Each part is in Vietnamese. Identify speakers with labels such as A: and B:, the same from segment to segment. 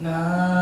A: No.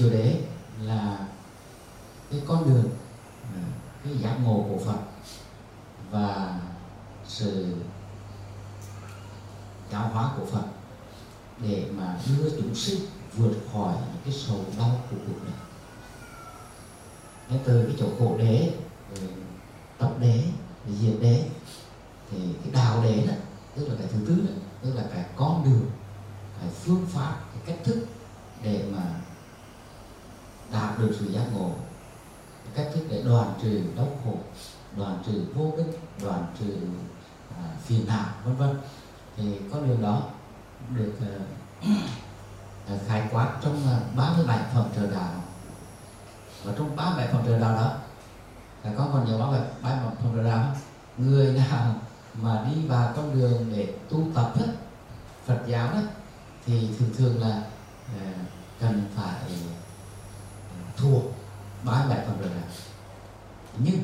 A: Diệu đế là cái con đường à, cái giác ngộ của Phật và sự giáo hóa của Phật để mà đưa chúng sinh vượt khỏi những cái sầu đau của cuộc đời. Thế từ cái chỗ khổ đế ừ, tập đế, diệt đế, thì cái đạo đế đó, tức là cái thứ tư đó, tức là cái con đường, cái phương pháp, cái cách thức để mà được sự giác ngộ cái cách thức để đoàn trừ đau khổ đoàn trừ vô ích đoàn trừ à, phiền não vân vân thì có điều đó được à, à khái quát trong à, 37 phẩm trợ đạo và trong 37 phẩm trợ đạo đó là có còn nhớ 37 37 phẩm trợ đạo không? người nào mà đi vào con đường để tu tập đó, Phật giáo đó thì thường thường là à, cần phải thuộc 37 phẩm rồi đạo nhưng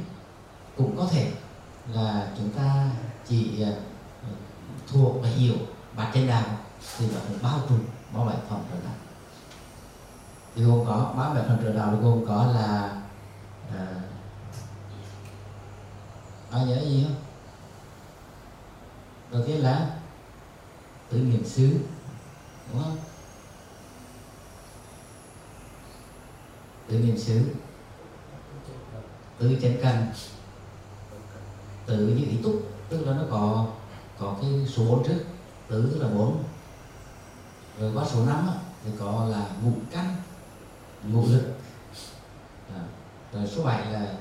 A: cũng có thể là chúng ta chỉ ờ, thuộc và hiểu bát chánh đạo thì nó cũng bao trùm bao bảy phần rồi đạo thì gồm có ba bảy phần rồi đạo gồm có là à, ai nhớ gì không? Đầu tiên là tự niệm xứ đúng không? Tự niệm xứ. Tự chánh căn, tự như ý túc tức là nó có có cái số bốn trước. Tứ tức là bốn, rồi qua số năm thì có là ngũ căn ngũ lực. À, rồi số 7 là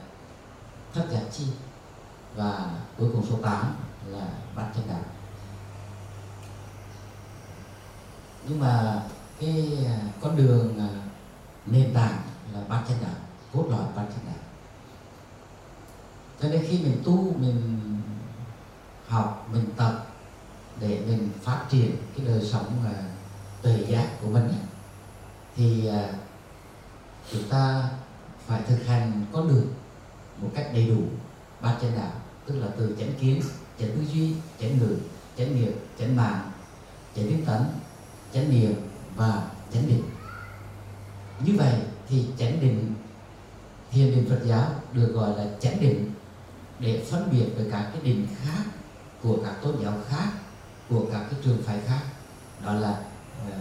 A: thất giác chi. Và cuối cùng số 8 là bát chân đạo nhưng mà cái à, con đường à, nền tảng là bát chân đạo cốt lõi bát chân đạo. Cho nên khi mình tu mình học mình tập để mình phát triển cái đời sống uh, tuệ giác của mình ấy, thì uh, chúng ta phải thực hành có đường một cách đầy đủ ba chân đạo tức là từ chánh kiến chánh tư duy chánh ngữ chánh nghiệp chánh mạng chánh tinh tấn chánh niệm và chánh định. Như vậy thì chánh định thiền định Phật giáo được gọi là chánh định để phân biệt với các cái định khác của các tôn giáo khác của các cái trường phái khác. Đó là uh,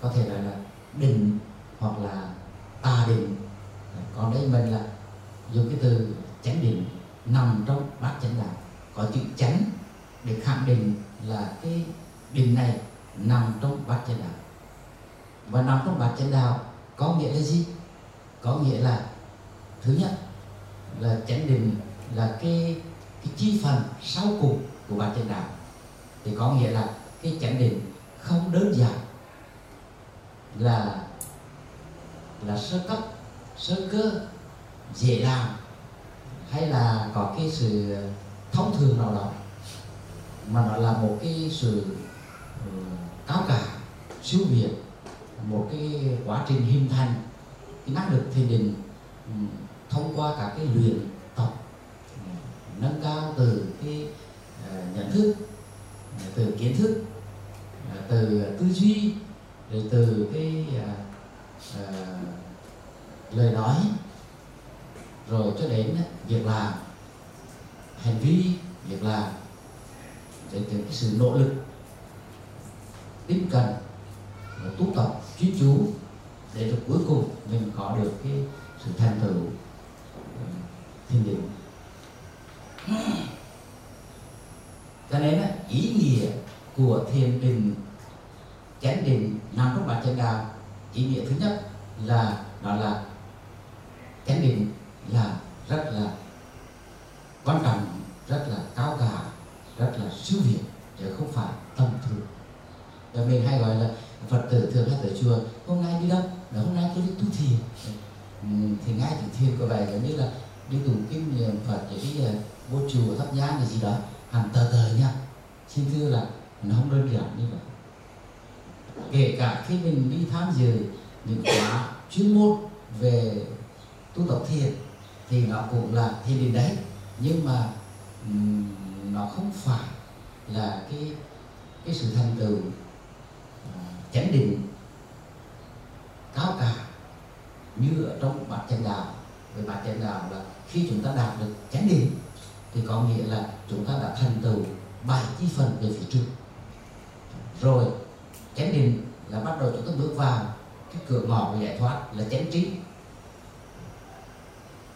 A: có thể nói là định hoặc là tà định. Còn đây mình là dùng cái từ chánh định nằm trong bát chánh đạo. Có chữ chánh để khẳng định là cái định này nằm trong bát chánh đạo. Và nằm trong bát chánh đạo có nghĩa là gì? Có nghĩa là thứ nhất là chánh định là cái cái chi phần sau cùng của bản chân đạo. Thì có nghĩa là cái chánh định không đơn giản là là sơ cấp sơ cơ dễ làm hay là có cái sự thông thường nào đó mà nó là một cái sự uh, cao cả siêu việt một cái quá trình hình thành cái năng lực thiền định ừ, thông qua các cái luyện tập ừ, nâng cao từ cái ờ, nhận thức ờ, từ kiến thức ờ, từ tư duy rồi từ cái uh, lời nói rồi cho đến việc làm hành vi việc làm để cái sự nỗ lực tiếp cận tu tập chuyên chú để được cuối cùng mình có được cái sự thành tựu thiên định. Cho nên ý nghĩa của thiền định chánh định nằm trong bản chân đạo ý nghĩa thứ nhất là đó là chánh định là rất là quan trọng rất là cao cả rất là siêu việt chứ không phải tầm thường. Và mình hay gọi là phật tử thường hay tới chùa, hôm nay đi đâu? Là hôm nay tôi đi tu thiền. Ừ, thì ngay từ thiền có vẻ giống như là đi tụng kinh niệm phật cái ờ, vô chùa thắp nhang hay gì đó hàng tờ tờ nha. Xin thưa là nó không đơn giản như vậy. Kể cả khi mình đi tham dự những khóa chuyên môn về tu tập thiền, thì nó cũng là thiền định đấy. Nhưng mà nó không phải là cái cái sự thành tựu chánh định. Cao cả như ở trong bát chánh đạo. Về bát chánh đạo là khi chúng ta đạt được chánh định, thì có nghĩa là chúng ta đã thành tựu bảy chi phần về phía trước. Rồi, chánh định là bắt đầu chúng ta bước vào. Cái cửa ngõ của giải thoát là chánh trí.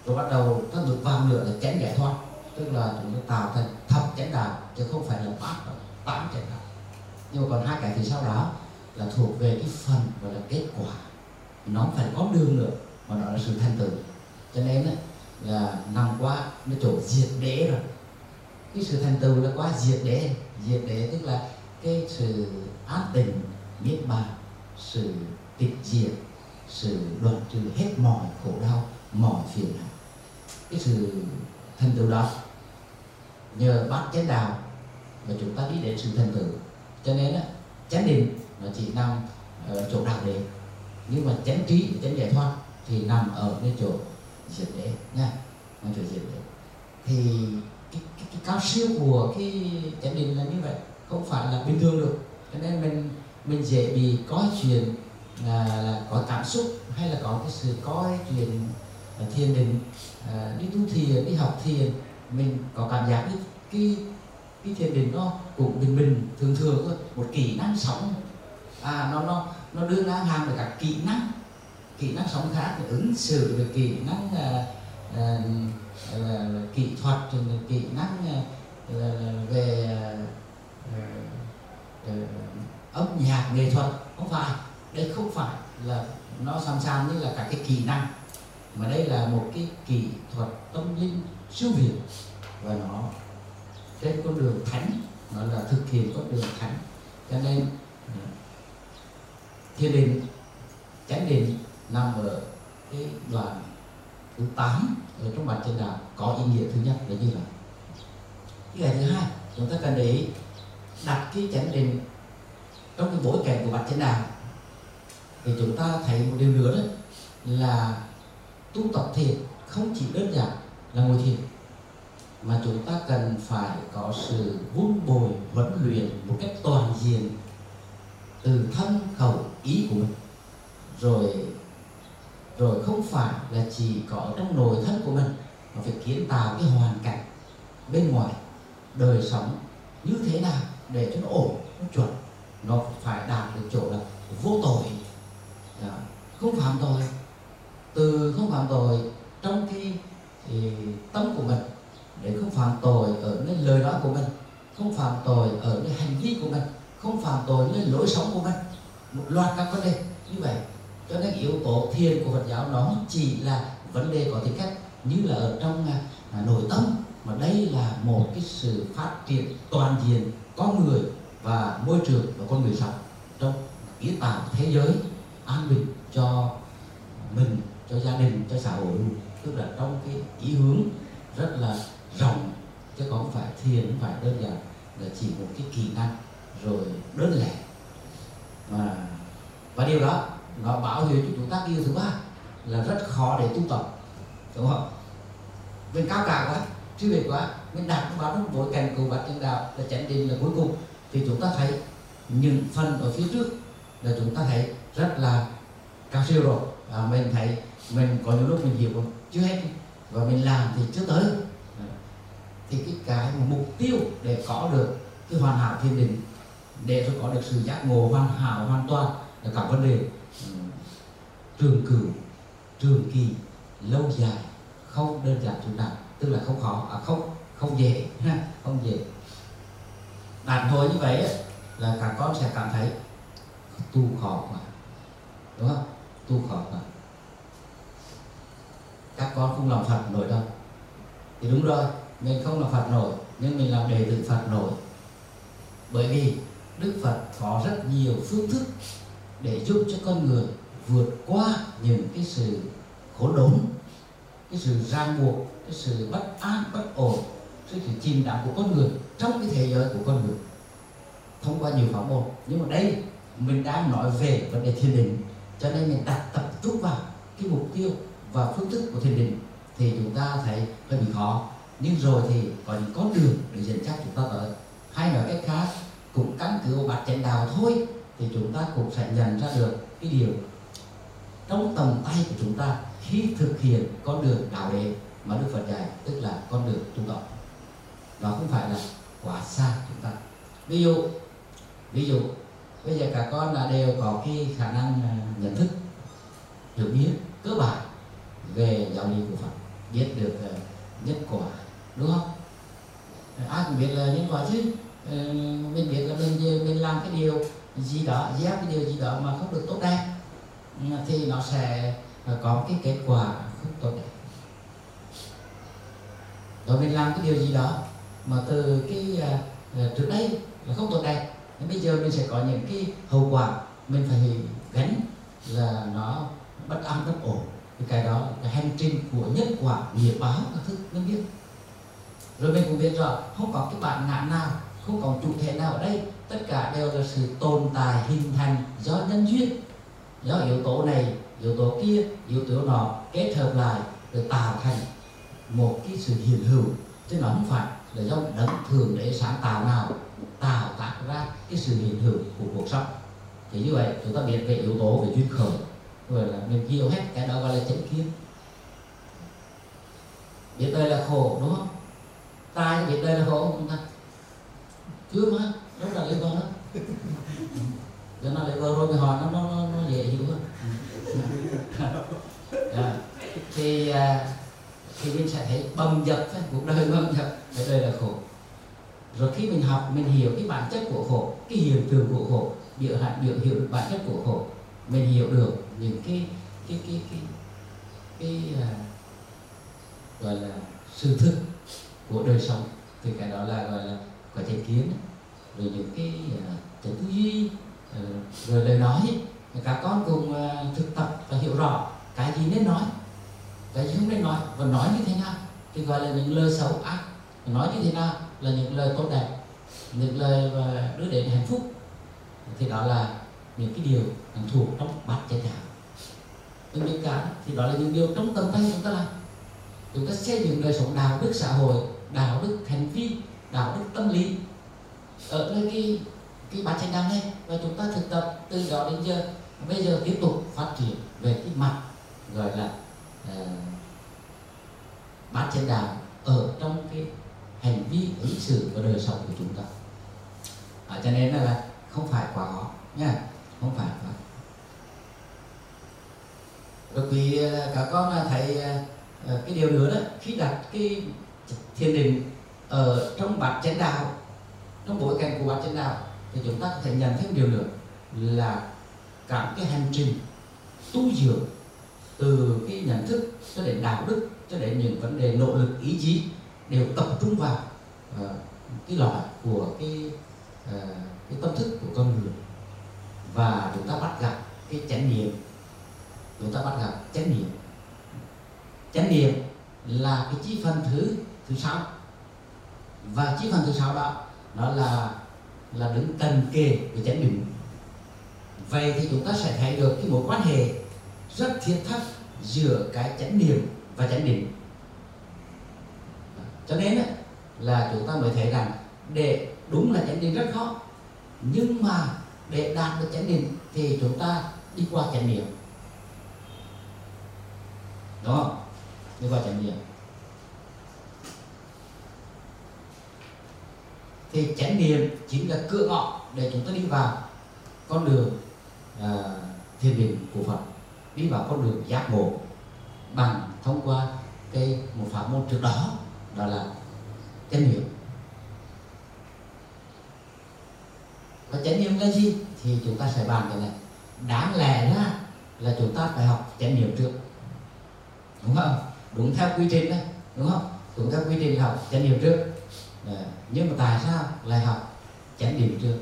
A: Rồi bắt đầu ta bước vào nữa là chánh giải thoát. Tức là chúng ta tạo thành thập chánh đạo, chứ không phải là bát tám chánh đạo. Nhưng mà còn hai cái thì sau đó là thuộc về cái phần gọi là kết quả. Nó không phải có đường nữa mà nó là sự thành tựu. Cho nên ấy, là nằm qua nó chỗ diệt đế rồi. Cái sự thành tựu là quá diệt đế. Diệt đế tức là cái sự an tình niết bàn sự tịch diệt sự đoạn trừ hết mọi khổ đau mọi phiền não. Cái sự thành tựu đó nhờ bát chánh đạo mà chúng ta đi đến sự thành tựu. Cho nên á chánh định Ờ, nó chỉ nằm ở chỗ đạo đế nhưng mà chánh trí chánh giải thoát thì nằm ở cái chỗ diệt đế nha ở chỗ diệt đế. Thì cái, cái, cái cao siêu của cái chánh định là như vậy không phải là bình thường được. Cho nên mình mình dễ bị có chuyện là, là có cảm xúc hay là có cái sự coi chuyện thiền định à, đi tu thiền đi học thiền mình có cảm giác cái cái cái thiền định nó cũng bình bình thường thường thôi một kỳ năng sống à nó nó nó đưa ngang hàng với các kỹ năng. Kỹ năng sống khác ứng xử về kỹ năng à, à, à, kỹ thuật kỹ năng à, về à, à, âm nhạc nghệ thuật. Không phải. Đây không phải là nó song song như là các cái kỹ năng. Mà đây là một cái kỹ thuật tâm linh siêu việt. Và nó trên con đường thánh. Nó là thực hiện con đường thánh. Cho nên thiền định chánh định nằm ở cái đoạn thứ 8 ở trong bản chân đạo có ý nghĩa thứ nhất là như vậy cái thứ hai. Chúng ta cần để ý đặt cái chánh định trong cái bối cảnh của bản chân đạo thì chúng ta thấy một điều nữa đó là tu tập thiền không chỉ đơn giản là ngồi thiền, mà chúng ta cần phải có sự vun bồi huấn luyện một cách toàn diện từ thân khẩu ý của mình. Rồi rồi không phải là chỉ có trong nội thân của mình mà phải kiến tạo cái hoàn cảnh bên ngoài, đời sống như thế nào để cho nó ổn, nó chuẩn. Nó phải đạt được chỗ là vô tội. Không phạm tội. Từ không phạm tội trong khi, thì tâm của mình, để không phạm tội ở nơi lời nói của mình, không phạm tội ở nơi hành vi của mình không phạm tội với lối sống của mình. Một loạt các vấn đề. Như vậy cho nên yếu tố thiền của Phật giáo nó chỉ là vấn đề có tính cách như là ở trong à, à, nội tâm mà đây là một cái sự phát triển toàn diện con người và môi trường và con người sống trong kiến tạo thế giới an bình cho mình cho gia đình cho xã hội. Tức là trong cái ý hướng rất là rộng chứ không phải thiền không phải đơn giản là chỉ một cái kỹ năng rồi đơn lẻ. Và và điều đó, nó bảo hiệu cho chúng ta điều thứ ba là rất khó để tu tập, đúng không? Mình cao cả quá chưa biệt quá, mình đặt vào trong bối cảnh cầu bạch nhân đạo là chánh định là cuối cùng, thì chúng ta thấy những phần ở phía trước là chúng ta thấy rất là cao siêu rồi. Và mình thấy mình có những lúc mình hiểu chưa hết. Và mình làm thì chưa tới. Thì cái cái mục tiêu để có được cái hoàn hảo thiên định để cho có được sự giác ngộ hoàn hảo, hoàn toàn là cả vấn đề ừ, trường cửu trường kỳ, lâu dài, không đơn giản chút nào tức là không khó à không không dễ không dễ. Đạt thôi như vậy là các con sẽ cảm thấy tu khó mà, đúng không? Tu khó mà. Các con không làm phật nổi đâu. Thì đúng rồi, mình không làm phật nổi, nhưng mình làm đệ tử phật nổi. Bởi vì đức phật có rất nhiều phương thức để giúp cho con người vượt qua những cái sự khổ đốn, cái sự ràng buộc, cái sự bất an, bất ổn, sự chìm đắm của con người trong cái thế giới của con người thông qua nhiều pháp môn. Nhưng mà đây, mình đang nói về vấn đề thiền định, cho nên mình đặt tập trung vào cái mục tiêu và phương thức của thiền định thì chúng ta thấy hơi bị khó. Nhưng rồi thì có những con đường để dẫn dắt chúng ta tới. Hay nói cách khác cũng căn cứ vào bát chánh đạo thôi, thì chúng ta cũng sẽ nhận ra được cái điều trong tầm tay của chúng ta khi thực hiện con đường đạo đệ mà Đức Phật dạy, tức là con đường tu tập. Nó không phải là quá xa chúng ta. Ví dụ ví dụ, bây giờ cả con là đều có cái khả năng à, nhận thức, hiểu biết, cơ bản về giáo lý của Phật, biết được à, nhân quả, đúng không? À, ai cũng biết là nhân quả chứ mình biết là mình mình làm cái điều gì đó gieo cái điều gì đó mà không được tốt đẹp. Thì nó sẽ ờ, có cái kết quả không tốt đẹp. Rồi mình làm cái điều gì đó mà từ cái uh, trước đây là không tốt đẹp nhưng bây giờ mình sẽ có những cái hậu quả mình phải gánh là nó bất an bất ổn. Thì cái đó là hành trình của nhân quả nghiệp báo các thứ mình biết. Rồi mình cũng biết rồi không có cái bản ngã nào không có chủ thể nào ở đây. Tất cả đều là sự tồn tại hình thành do nhân duyên. Do yếu tố này, yếu tố kia, yếu tố nọ kết hợp lại để tạo thành một cái sự hiện hữu. Chứ nó không phải là do đấng thường để sáng tạo nào, tạo tạo ra cái sự hiện hữu của cuộc sống. Thì như vậy, chúng ta biết về yếu tố về duyên khởi. Rồi là mình hiểu hết, cái đó gọi là chánh kiến. Biết đây là khổ, đúng không? Tai biết đây là khổ không chúng ta? Chưa mà đâu là liên quan đó? Cho nó lại vừa rồi mình hỏi nó nó nó, nó dễ hiểu hơn. À, thì à, thì mình sẽ thấy bầm dập cuộc đời bầm dập. Cái đời là khổ. Rồi khi mình học mình hiểu cái bản chất của khổ cái hiện tượng của khổ biểu hạn biểu hiểu được bản chất của khổ mình hiểu được những cái cái cái cái cái, cái uh, gọi là sự thực của đời sống. Thì cái đó là gọi là và thể kiến rồi những cái uh, tư duy uh, rồi lời nói các con cùng uh, thực tập và hiểu rõ cái gì nên nói cái gì không nên nói và nói như thế nào. Thì gọi là những lời xấu ác nói như thế nào là những lời tốt đẹp những lời và đưa đến hạnh phúc. Thì đó là những cái điều thuộc trong bát chánh đạo. Những những cái thì đó là những điều trong tâm tay chúng ta làm. Chúng ta xây dựng đời sống đạo đức xã hội đạo đức hành vi đạo đức tâm lý. Ở nơi cái cái bát chánh đăng này và chúng ta thực tập từ đó đến giờ. Bây giờ tiếp tục phát triển về cái mặt gọi là uh, bát chánh đạo ở trong cái hành vi ứng xử và đời sống của chúng ta. À, cho nên là không phải quá khó nha không phải quá rồi vì ờ, các cả con thấy ờ, ờ, cái điều nữa đó khi đặt cái thiền định ở trong bát chánh đạo trong bối cảnh của bát chánh đạo thì chúng ta có thể nhận thêm điều nữa là cả cái hành trình tu dưỡng từ cái nhận thức cho đến đạo đức cho đến những vấn đề nỗ lực ý chí đều tập trung vào uh, cái loại của cái uh, cái tâm thức của con người. Và chúng ta bắt gặp cái chánh niệm. Chúng ta bắt gặp chánh niệm. Chánh niệm là cái chi phần thứ thứ sáu và chi phần thứ sáu đó đó là là đứng cần kề với chánh niệm. Vậy thì chúng ta sẽ thấy được cái mối quan hệ rất thiết thắt giữa cái chánh niệm và chánh niệm. Cho nên là chúng ta mới thấy rằng để đúng là chánh niệm rất khó, nhưng mà để đạt được chánh niệm thì chúng ta đi qua chánh niệm. Đúng không? Đi qua chánh niệm. Thì chánh niệm chính là cửa ngõ để chúng ta đi vào con đường uh, thiền định của Phật. Đi vào con đường giác ngộ bằng thông qua cái một pháp môn trước đó đó là chánh niệm. Và chánh niệm là gì? Thì chúng ta sẽ bàn cái này. Đáng lẽ ra là chúng ta phải học chánh niệm trước. Đúng không? Đúng theo quy trình đấy đúng không? Đúng theo quy trình học chánh niệm trước. Ờ, Đấy. nhưng mà tại sao lại học chánh niệm trước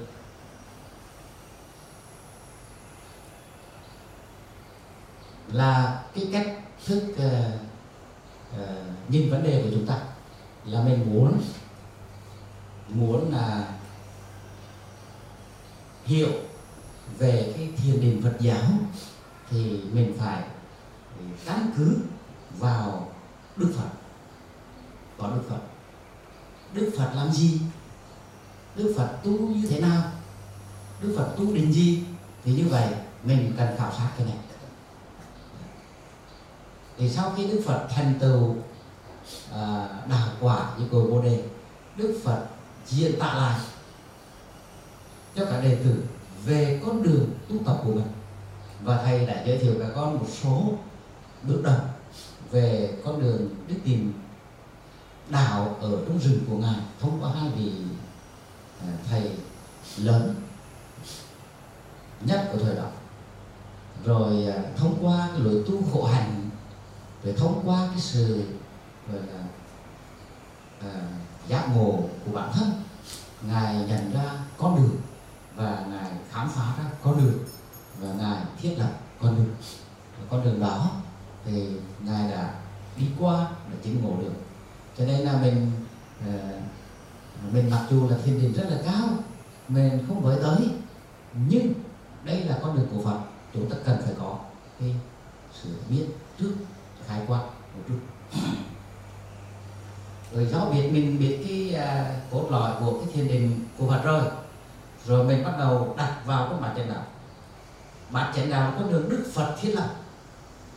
A: là cái cách thức uh, uh, nhìn vấn đề của chúng ta là mình muốn muốn là hiểu về cái thiền định Phật giáo thì mình phải căn cứ vào Đức Phật có Đức Phật Đức Phật làm gì? Đức Phật tu như thế nào? Đức Phật tu đến gì? Thì như vậy mình cần khảo sát cái này. Thì sau khi Đức Phật thành tựu à, đạo quả như cội bồ đề Đức Phật diễn tả lại cho cả đệ tử về con đường tu tập của mình. Và thầy đã giới thiệu các con một số bước đầu về con đường đi tìm đạo ở trong rừng của ngài thông qua hai vị à, thầy lớn nhất của thời đó. Rồi à, thông qua cái lối tu khổ hạnh rồi thông qua cái sự gọi là à, giác ngộ của bản thân ngài nhận ra con đường và ngài khám phá ra con đường và ngài thiết lập con đường. Và con đường đó thì ngài đã đi qua để chứng ngộ được cho nên là mình uh, mình mặc dù là thiền định rất là cao mình không với tới nhưng đây là con đường của Phật chúng ta cần phải có cái sự biết trước khái quát một chút. Rồi do biết mình biết cái uh, cốt lõi của cái thiền định của Phật rồi rồi mình bắt đầu đặt vào cái bản chân đạo. Bản chân đạo con đường Đức Phật thiết lập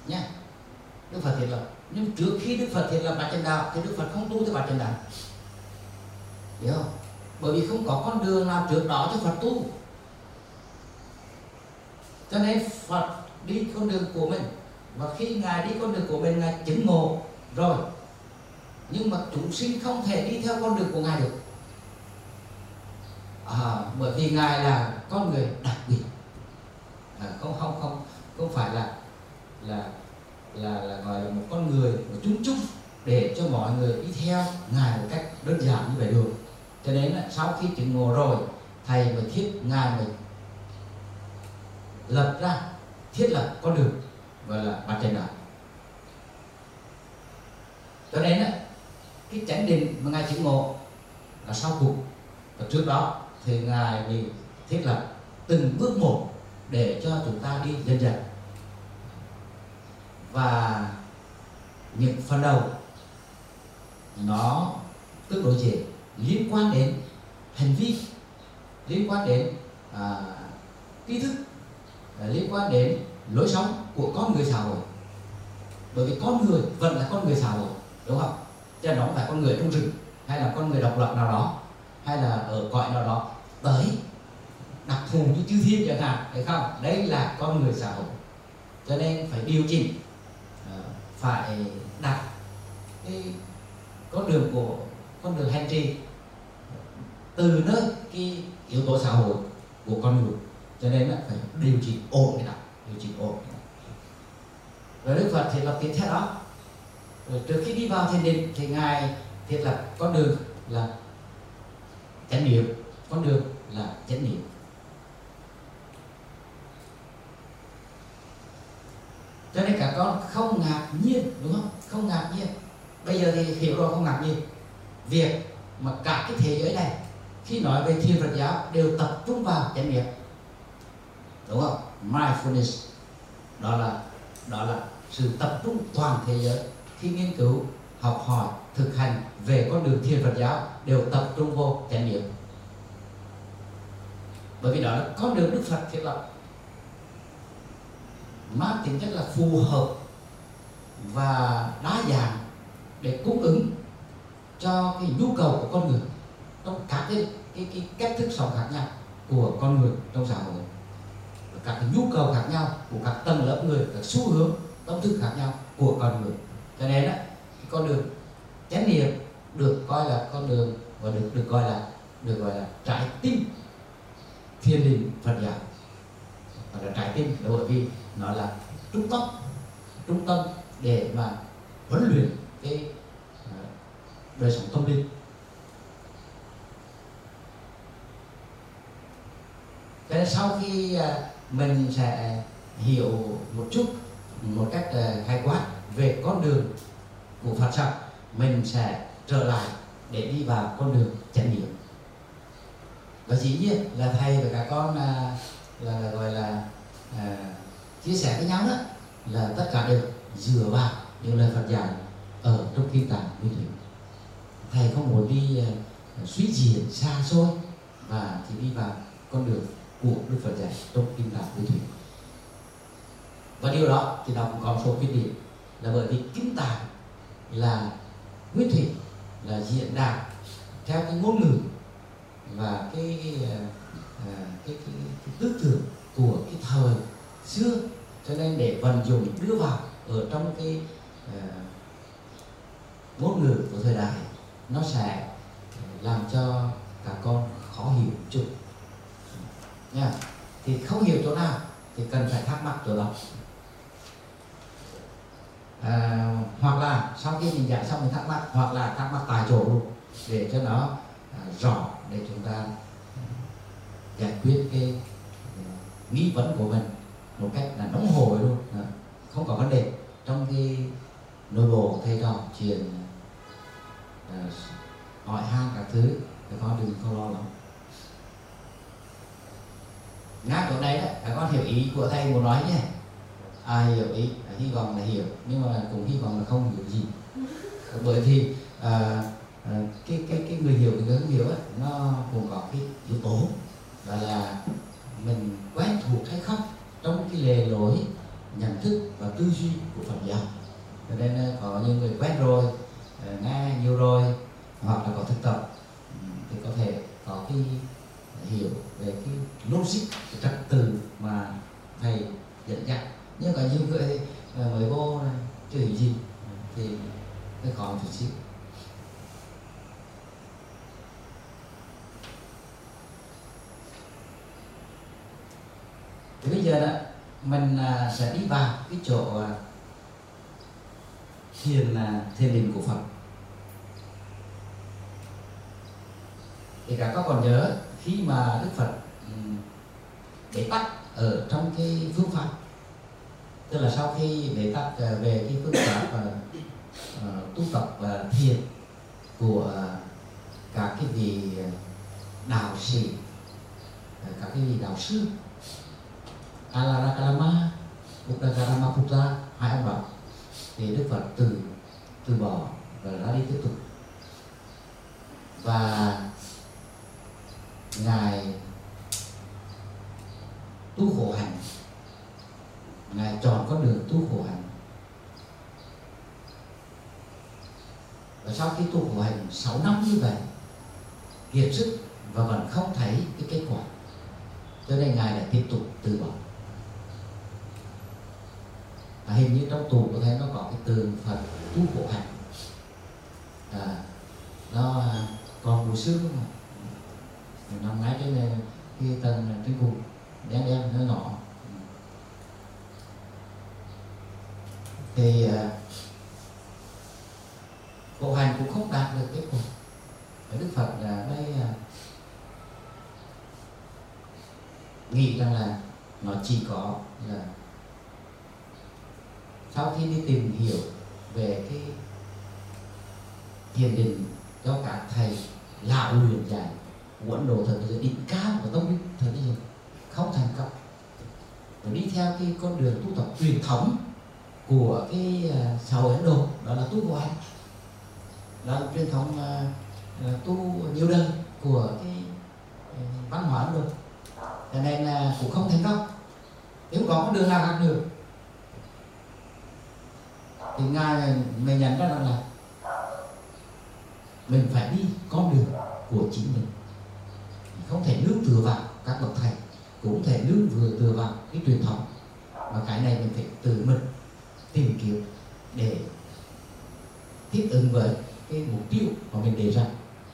A: nha. Đức Phật thiết lập nhưng trước khi Đức Phật thiết lập bát chánh đạo thì Đức Phật không tu theo bát chánh đạo. Hiểu không? Bởi vì không có con đường nào trước đó cho Phật tu. Cho nên Phật đi con đường của mình và khi ngài đi con đường của mình ngài chứng ngộ rồi. Nhưng mà chúng sinh không thể đi theo con đường của ngài được. À, bởi vì ngài là con người đặc biệt. À, không không không không phải là là là là gọi là một con người, một chung chung để cho mọi người đi theo ngài một cách đơn giản như vậy được. Cho nên là sau khi chứng ngộ rồi, thầy mới thiết, ngài mới lập ra, thiết lập con đường, gọi là bát chánh đạo. Cho nên là cái chánh định mà ngài chứng ngộ là sau cùng. Và trước đó thì ngài bị thiết lập từng bước một để cho chúng ta đi dần dần và những phần đầu nó tương đối dễ liên quan đến hành vi liên quan đến à, tri thức à, liên quan đến lối sống của con người xã hội. Bởi vì con người vẫn là con người xã hội đúng không? Cho nó không phải con người trong rừng hay là con người độc lập nào đó hay là ở cõi nào đó. Tới đặc thù như chư thiên chẳng hạn phải không? Đấy là con người xã hội. Cho nên phải điều chỉnh phải đặt cái con đường của con đường hành trì từ nơi cái yếu tố xã hội của con người. Cho nên là phải điều chỉnh ổn cái đó, điều chỉnh ổn cái đó. Rồi đức phật thì lập tiếp theo đó. Rồi trước khi đi vào thiền định thì ngài thiết lập con đường là chánh niệm, con đường là chánh niệm. Cho nên cả con không ngạc nhiên, đúng không? Không ngạc nhiên. Bây giờ thì hiểu rồi, không ngạc nhiên. Việc mà cả cái thế giới này, khi nói về thiên Phật giáo, đều tập trung vào chánh niệm. Đúng không? Mindfulness. Đó là đó là sự tập trung toàn thế giới. Khi nghiên cứu, học hỏi, thực hành về con đường thiên Phật giáo, đều tập trung vô chánh niệm. Bởi vì đó là con đường Đức Phật thiết lập mang tính chất là phù hợp và đa dạng để cung ứng cho cái nhu cầu của con người trong các cái cái, cái cách thức sống khác nhau của con người trong xã hội. Các cái nhu cầu khác nhau của các tầng lớp người các xu hướng tâm thức khác nhau của con người. Cho nên đó con đường chánh niệm được coi là con đường và được được gọi là được gọi là trái tim thiên đình Phật giáo hoặc là trái tim bởi vì nó là trung tâm trung tâm để mà huấn luyện cái ờ, đời sống tâm linh. Thế nên sau khi ờ, mình sẽ hiểu một chút, một cách ờ, khai quát về con đường của Phật giáo, mình sẽ trở lại để đi vào con đường chánh niệm. Và dĩ nhiên là thầy và các con là, gọi là à, chia sẻ với nhau đó là tất cả đều dựa vào những lời Phật dạy ở trong kinh tạng nguyên thủy. Thầy không muốn đi uh, suy diễn xa xôi và thì đi vào con đường của Đức Phật dạy trong kinh tạng nguyên thủy. Và điều đó thì đọc có số kinh điển là bởi vì kinh tạng là nguyên thủy là diễn đạt theo cái ngôn ngữ và cái cái, à, cái, cái, cái tư tưởng của cái thời xưa. Cho nên để vận dụng đưa vào ở trong cái uh, ngôn ngữ của thời đại nó sẽ à, làm cho cả con khó hiểu chút. Nha. Thì không hiểu chỗ nào thì cần phải thắc mắc chỗ đó. À, hoặc là sau khi mình giải xong mình thắc mắc hoặc là thắc mắc tại chỗ luôn để cho nó à, rõ để chúng ta giải quyết cái uh, nghi vấn của mình một cách là nóng hổi luôn. À, không có vấn đề. Trong cái nội bộ thầy trò chuyện à, hỏi han các thứ thì con đừng không lo lắng. Ngay chỗ này đó các con hiểu ý của thầy muốn nói nhé. À hiểu ý à, hy vọng là hiểu nhưng mà cũng hy vọng là không hiểu gì. Bởi vì à, à, cái cái cái người hiểu cái người không hiểu ấy, nó cũng có cái yếu tố và là mình quen thuộc hay không trong cái lề lối nhận thức và tư duy của Phật giáo. Cho nên ờ, có những người quen rồi ờ, nghe nhiều rồi, hoặc là có thực tập thì có thể có cái hiểu về cái logic, cái trật tự mà thầy dẫn dắt. Nhưng có nhiều người ờ, mới vô chưa hiểu gì, thì hơi khó một chút xíu. Thì bây giờ đó mình à, sẽ đi vào cái chỗ à, thiền là thiền định của Phật. Thì các còn nhớ khi mà Đức Phật bế tắc ở trong cái phương pháp tức là sau khi bế tắc à, về cái phương pháp uh, tu tập và thiền của các cái vị đạo sĩ các cái vị đạo sư Alara Kalama Uttakarama Putra, hai ông đó thì Đức Phật từ từ bỏ và ra đi tiếp tục. Và ngài tu khổ hạnh ngài chọn con đường tu khổ hạnh và sau khi tu khổ hạnh 6 năm như vậy, kiệt sức và vẫn không thấy cái kết quả. Cho nên ngài lại tiếp tục từ bỏ à, hình như trong tù có thấy nó có cái từ phật tu khổ hạnh. À, nó còn mùa xương mà nằm ngay trên cái tầng trên cùng đen đen nó nhỏ. Thì à, khổ hạnh cũng không đạt được kết quả. Đức phật là đây à, nghĩ rằng là nó chỉ có là sau khi đi tìm hiểu về cái thiền định cho các thầy lão luyện dạy của Ấn Độ thần giới đỉnh cao của tông đức thời giới không thành công. Và đi theo cái con đường tu tập truyền thống của cái ờ, xã hội Ấn Độ đó là tu của anh đó là truyền thống uh, tu nhiều đời của cái văn hóa Ấn Độ. Cho nên là cũng không thành công. Nếu có con đường nào khác được thì ngài mình nhận ra rằng là mình phải đi con đường của chính mình. Không thể nương tựa vào các bậc thầy, cũng thể nương vừa tựa vào cái truyền thống. Và cái này mình phải tự mình tìm kiếm để thích ứng với cái mục tiêu mà mình đề ra.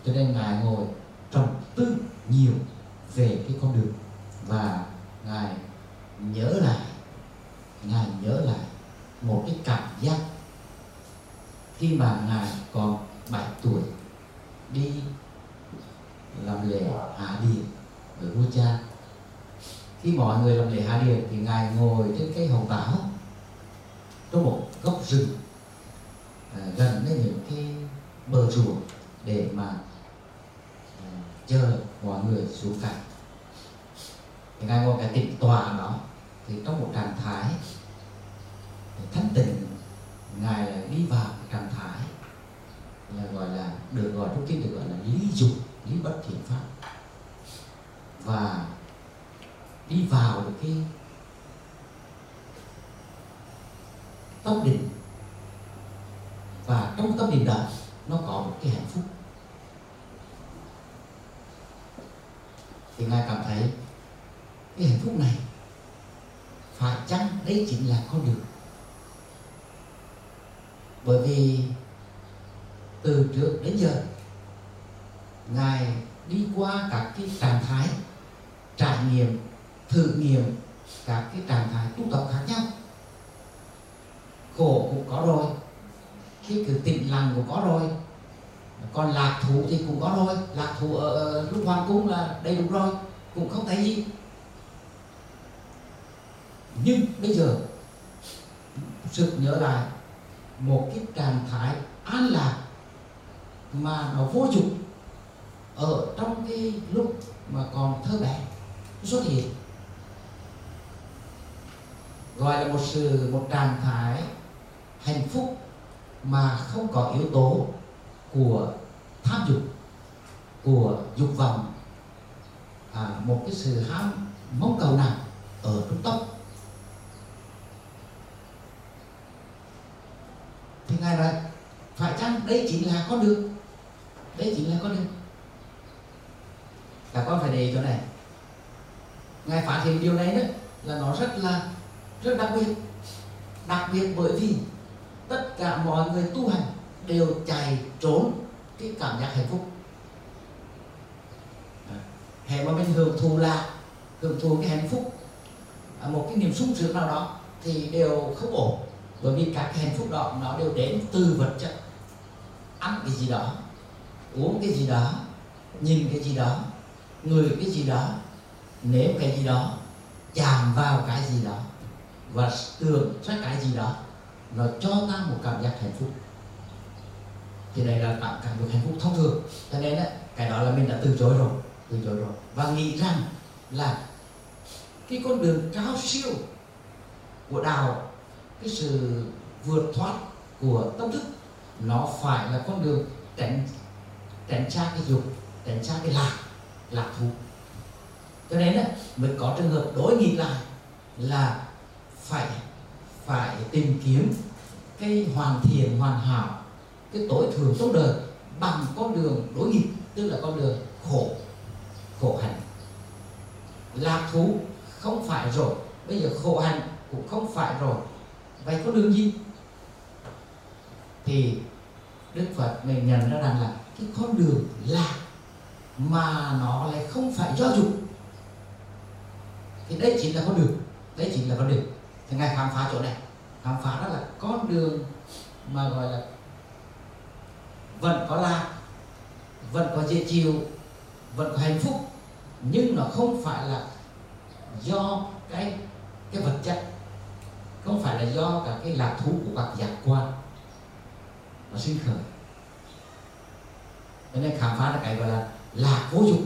A: Cho nên ngài ngồi trầm tư nhiều về cái con đường. Và ngài nhớ lại, ngài nhớ lại một cái cảm giác khi mà ngài còn 7 tuổi đi làm lễ hạ điền với vua cha. Khi mọi người làm lễ hạ điền thì ngài ngồi trên cây hồng táo trong một góc rừng à, gần đến những cái bờ ruộng để mà à, chờ mọi người xuống cảnh thì ngài ngồi cái tịnh tòa đó thì trong một trạng thái thanh tịnh ngài đi vào trạng thái, là gọi là, được gọi trong kinh được gọi là lý dục, lý bất thiện pháp. Và đi vào được cái tâm định. Và trong tâm định đó, nó có một cái hạnh phúc. Thì ngài cảm thấy cái hạnh phúc này phải chăng đấy chính là con đường bởi vì từ trước đến giờ, ngài đi qua các cái trạng thái, trải nghiệm, thử nghiệm các cái trạng thái tu tập khác nhau. Khổ cũng có rồi, khi cứ tịnh lặng cũng có rồi, còn lạc thú thì cũng có rồi. Lạc thú ở lúc hoàng cung là đầy đủ rồi, cũng không thấy gì. Nhưng bây giờ, sự nhớ lại một cái trạng thái an lạc mà nó vô dụng ở trong cái lúc mà còn thơ bé xuất hiện. Gọi là một sự một trạng thái hạnh phúc mà không có yếu tố của tham dục của dục vọng. À, một cái sự ham mong cầu nào ở trung tâm. Thì ngài nói, phải chăng đây chính là con đường? Đây chính là con đường. Các con phải để ý chỗ này. Ngài phát hiện điều này đó là nó rất là, rất đặc biệt. Đặc biệt bởi vì tất cả mọi người tu hành đều chạy trốn cái cảm giác hạnh phúc. Hệ mà mình hưởng thụ là, hưởng thụ cái hạnh phúc một cái niềm sung sướng nào đó thì đều không ổn bởi vì các cái hạnh phúc đó nó đều đến từ vật chất. Ăn cái gì đó uống cái gì đó nhìn cái gì đó người cái gì đó nếm cái gì đó chạm vào cái gì đó và tưởng ra cái gì đó nó cho ta một cảm giác hạnh phúc. Thì đây là cảm cảm được hạnh phúc thông thường. Cho nên đó, cái đó là mình đã từ chối rồi từ chối rồi. Và nghĩ rằng là cái con đường cao siêu của đạo cái sự vượt thoát của tâm thức nó phải là con đường tránh tránh xa cái dục tránh xa cái lạc lạc thú. Cho nên ấy, mới có trường hợp đối nghịch lại là phải phải tìm kiếm cái hoàn thiện hoàn hảo cái tối thượng trong đời bằng con đường đối nghịch tức là con đường khổ khổ hạnh. Lạc thú không phải rồi bây giờ khổ hạnh cũng không phải rồi vậy có đường gì thì đức phật mình nhận ra rằng là cái con đường lạc mà nó lại không phải do dục. Thì đây chính là con đường, đấy chính là con đường. Thì ngài khám phá chỗ này, khám phá đó là con đường mà gọi là vẫn có lạc vẫn có dễ chịu, vẫn có hạnh phúc, nhưng nó không phải là do cái cái vật chất không phải là do cả cái lạc thú của các giác quan nó sinh khởi. Cho nên khám phá là cái gọi là lạc vô dục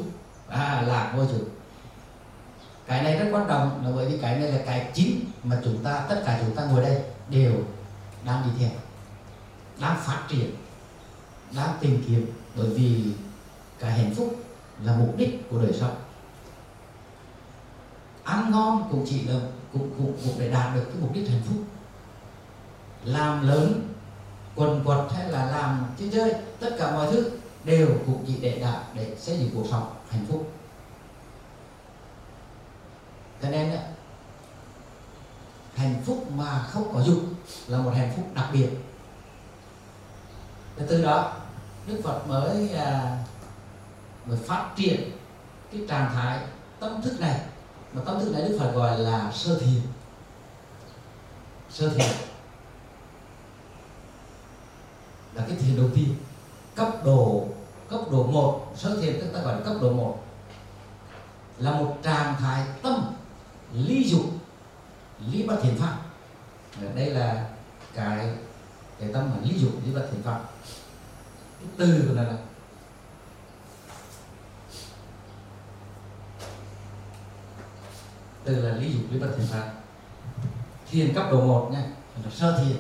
A: à lạc vô dục cái này rất quan trọng, là bởi vì cái này là cái chính mà chúng ta, tất cả chúng ta ngồi đây đều đang đi theo, đang phát triển, đang tìm kiếm, bởi vì cái hạnh phúc là mục đích của đời sống. Ăn ngon cũng chỉ là cũng cũng cũng để đạt được cái mục đích hạnh phúc. Làm lớn quần quật hay là làm chơi chơi tất cả mọi thứ đều cũng chỉ để đạt để xây dựng cuộc sống hạnh phúc. Cho nên hạnh phúc mà không có dục là một hạnh phúc đặc biệt. Và từ đó đức phật mới à, mới phát triển cái trạng thái tâm thức này mà tâm thức này đức phật gọi là sơ thiền. Sơ thiền là cái thiền đầu tiên. Cấp độ cấp độ một, sơ thiền tức ta gọi là cấp độ một, là một trạng thái tâm ly dục, lý bất thiền pháp. Đây là cái cái tâm mà lý dục, lý bất thiền pháp. Cái từ của nó là từ là lý dục lý bất thiện pháp thiền cấp độ 1 nha, là sơ thiền.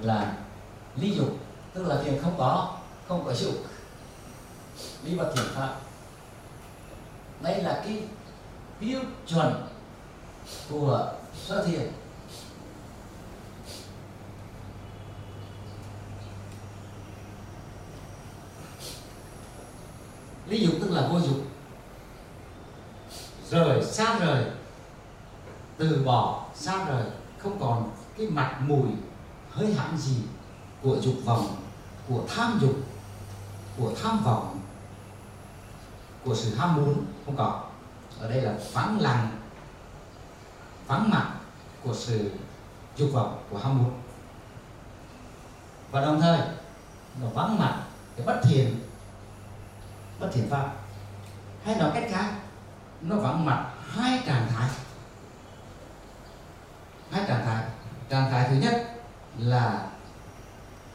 A: Là lý dục, tức là thiền không có không có dục lý vật thiền pháp đây là cái tiêu chuẩn của sơ thiền. Lý dục tức là vô dục. Rời xa rời. Từ bỏ xa rời. Không còn cái mặt mùi hơi hãm gì của dục vọng, của tham dục, của tham vọng, của sự ham muốn. Không có ở đây là vắng lặng, vắng mặt của sự dục vọng, của ham muốn. Và đồng thời, nó vắng mặt, cái bất thiện bất thiện pháp hay nói cách khác, nó vắng mặt hai trạng thái. Hai trạng thái. Trạng thái thứ nhất là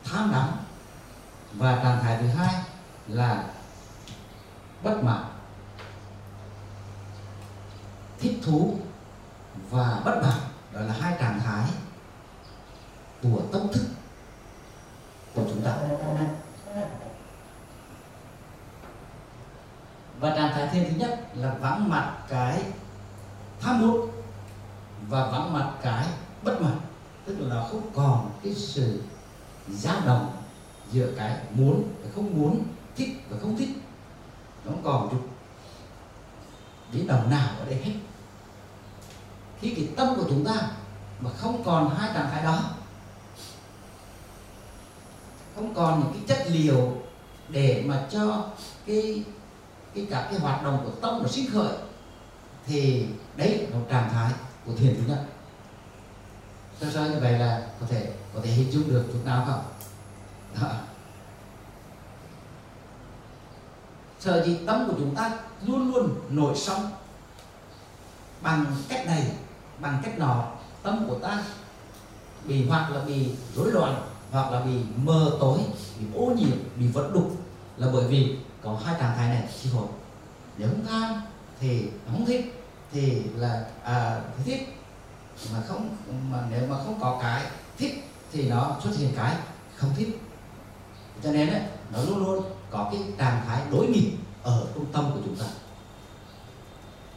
A: tham đắm và trạng thái thứ hai là bất mãn. Thích thú và bất mãn, đó là hai trạng thái của tâm thức của chúng ta. Và trạng thái thiền thứ nhất là vắng mặt cái tham muốn và vắng mặt cái bất mãn. Tức là không còn cái sự dao động giữa cái muốn và không muốn thích và không thích. Nó không còn chút biến động nào ở đây hết. Khi cái tâm của chúng ta mà không còn hai trạng thái đó, không còn những cái chất liệu để mà cho cái cái cả cái hoạt động của tâm nó sinh khởi, thì đấy là một trạng thái của thiền thứ nhất sơ sơ như vậy là có thể có thể hình dung được chút nào không? Đó. sợ gì tâm của chúng ta luôn luôn nổi sóng. Bằng cách này, bằng cách nọ tâm của ta bị hoặc là bị rối loạn, hoặc là bị mờ tối, bị ô nhiễm, bị vẫn đục là bởi vì có hai trạng thái này chi phối nếu không tham thì không thích thì là à, thích mà không mà nếu mà không có cái thích thì nó xuất hiện cái không thích cho nên ấy, nó luôn luôn có cái trạng thái đối nghịch ở trung tâm của chúng ta.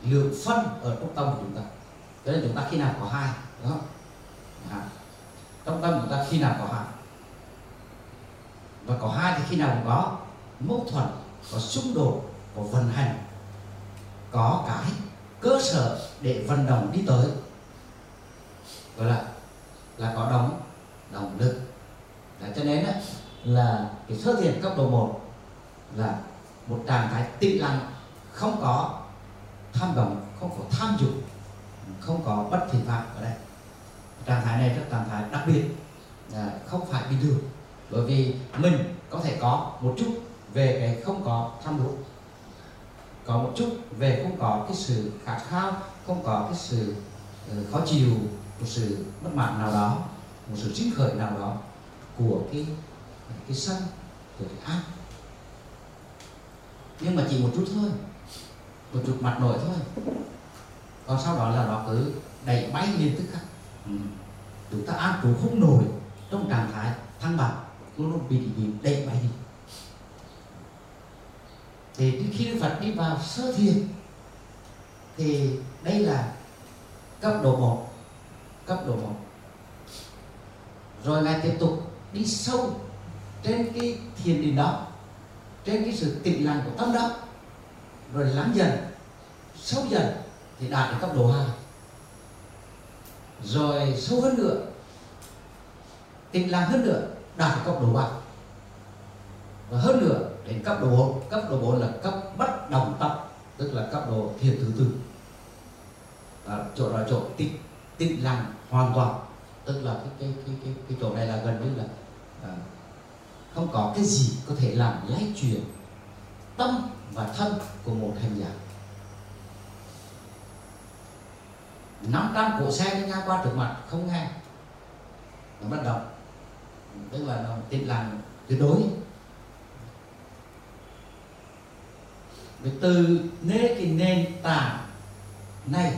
A: Lượng phân ở trung tâm của chúng ta. Cho nên chúng ta khi nào có hai đúng không? Dạ. À. trong tâm chúng ta khi nào có hai? Và có hai thì khi nào cũng có mâu thuẫn có xung đột có vận hành có cái cơ sở để vận động đi tới. Gọi là là có động động lực. Đấy, cho nên á, là cái sơ thiền cấp độ 1 là một trạng thái tĩnh lặng không có tham vọng không có tham dục không có bất thiện phạm ở đây. Trạng thái này rất trạng thái đặc biệt là không phải bình thường. Bởi vì mình có thể có một chút về cái không có tham dục có một chút về không có cái sự khát khao, không có cái sự ờ, khó chịu, một sự bất mãn nào đó, một sự chính khởi nào đó của cái cái sân, của cái ác nhưng mà chỉ một chút thôi, một chút mặt nổi thôi. Còn sau đó là nó cứ đẩy bay lên tức khắc ừ. chúng ta ăn cũng không nổi trong trạng thái thăng bằng, luôn luôn bị bị đẩy bay đi thì khi Đức Phật đi vào sơ thiền, thì đây là cấp độ 1 cấp độ 1 rồi ngài tiếp tục đi sâu trên cái thiền định đó, trên cái sự tịnh lặng của tâm đó, rồi lắng dần, sâu dần thì đạt đến cấp độ 2 rồi sâu hơn nữa, tịnh lặng hơn nữa, đạt đến cấp độ 3 và hơn nữa đến cấp độ 4 cấp độ 4 là cấp bất đồng tập tức là cấp độ thiền thứ tư. À, chỗ là chỗ tịnh tịnh lặng hoàn toàn. Tức là cái cái cái cái, cái chỗ này là gần như là à, không có cái gì có thể làm lay chuyển tâm và thân của một hành giả. Năm trăm cổ xe đi ngang qua trước mặt không nghe nó bất động. Tức là nó tịnh lặng tuyệt đối. Vì từ nê cái nền tảng này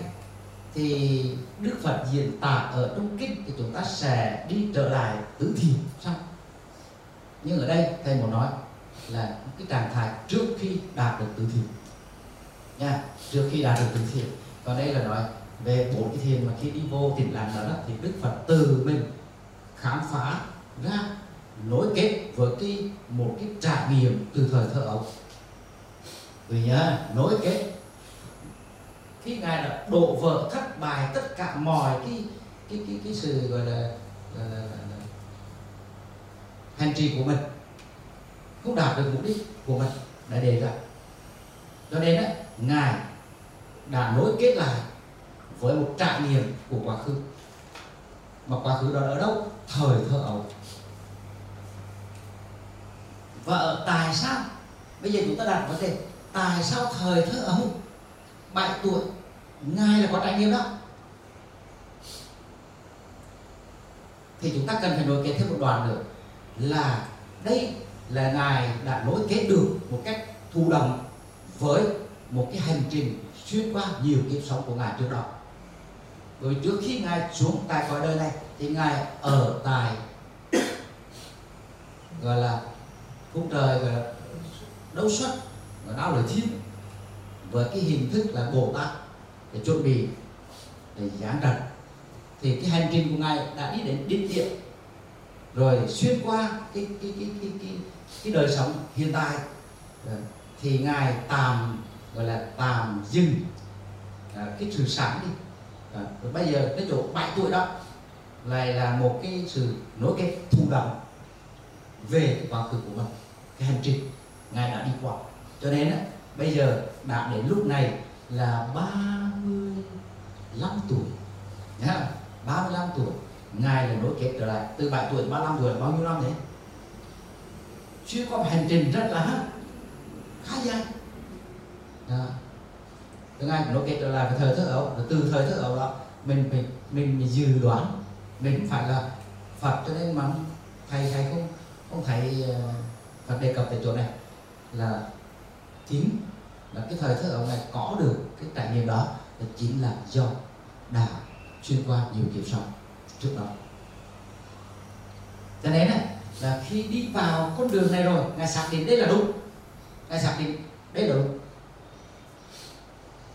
A: thì Đức Phật diễn tả ở trong kinh thì chúng ta sẽ đi trở lại tứ thiền xong nhưng ở đây thầy muốn nói là cái trạng thái trước khi đạt được tứ thiền. Nha, trước khi đạt được tứ thiền. Còn đây là nói về bốn cái thiền mà khi đi vô tĩnh lặng đó thì Đức Phật từ mình khám phá ra nối kết với cái, một cái trải nghiệm từ thời thơ ấu vì nhớ nối kết. Khi ngài đã đổ vỡ thất bại tất cả mọi cái cái cái cái sự gọi là, là, là, là, là hành trì của mình không đạt được mục đích của mình đã đề ra. Cho nên á ngài đã nối kết lại với một trải nghiệm của quá khứ. Mà quá khứ đó ở đâu? Thời thơ ấu. Và ở tại sao? Bây giờ chúng ta đặt vấn đề tại sao thời thơ ấu bảy tuổi ngài là có trải nghiệm đó? Thì chúng ta cần phải nối kết thêm một đoạn nữa, là đây là ngài đã nối kết được một cách thụ động với một cái hành trình xuyên qua nhiều kiếp sống của ngài trước đó. Bởi trước khi ngài xuống tại cõi đời này, thì ngài ở tại, gọi là cung trời, gọi là đấu xuất và đau là thiên với cái hình thức là bồ tát để chuẩn bị để giảng trần. Thì cái hành trình của ngài đã đi đến đích điểm. Rồi xuyên qua cái cái cái cái cái, cái đời sống hiện tại. Ờ, thì ngài tạm gọi là tạm dừng à, cái sự sáng đi. Ờ, à, rồi bây giờ cái chỗ bảy tuổi đó lại là một cái sự nối kết thụ động về quá khứ của mình cái hành trình ngài đã đi qua cho nên á, bây giờ đã đến lúc này là 35 tuổi. Nhá 35 tuổi. Ngài là nối kết trở lại. Từ 7 tuổi 35 tuổi bao nhiêu năm đấy chưa có hành trình rất là khá dài. À. từ ngài nối kết trở lại cái thời thơ ấu từ thời thơ ấu đó mình mình mình, mình dự đoán. Mình cũng phải là phật cho nên mà thầy thầy không không thầy ờ, phật đề cập tại chỗ này. Là chính là cái thời thơ ấu này có được cái trải nghiệm đó là chính là do đạo xuyên qua nhiều kiếp sống trước đó. Cho nên này, là khi đi vào con đường này rồi ngài xác định đây là đúng. Ngài xác định đây là đúng.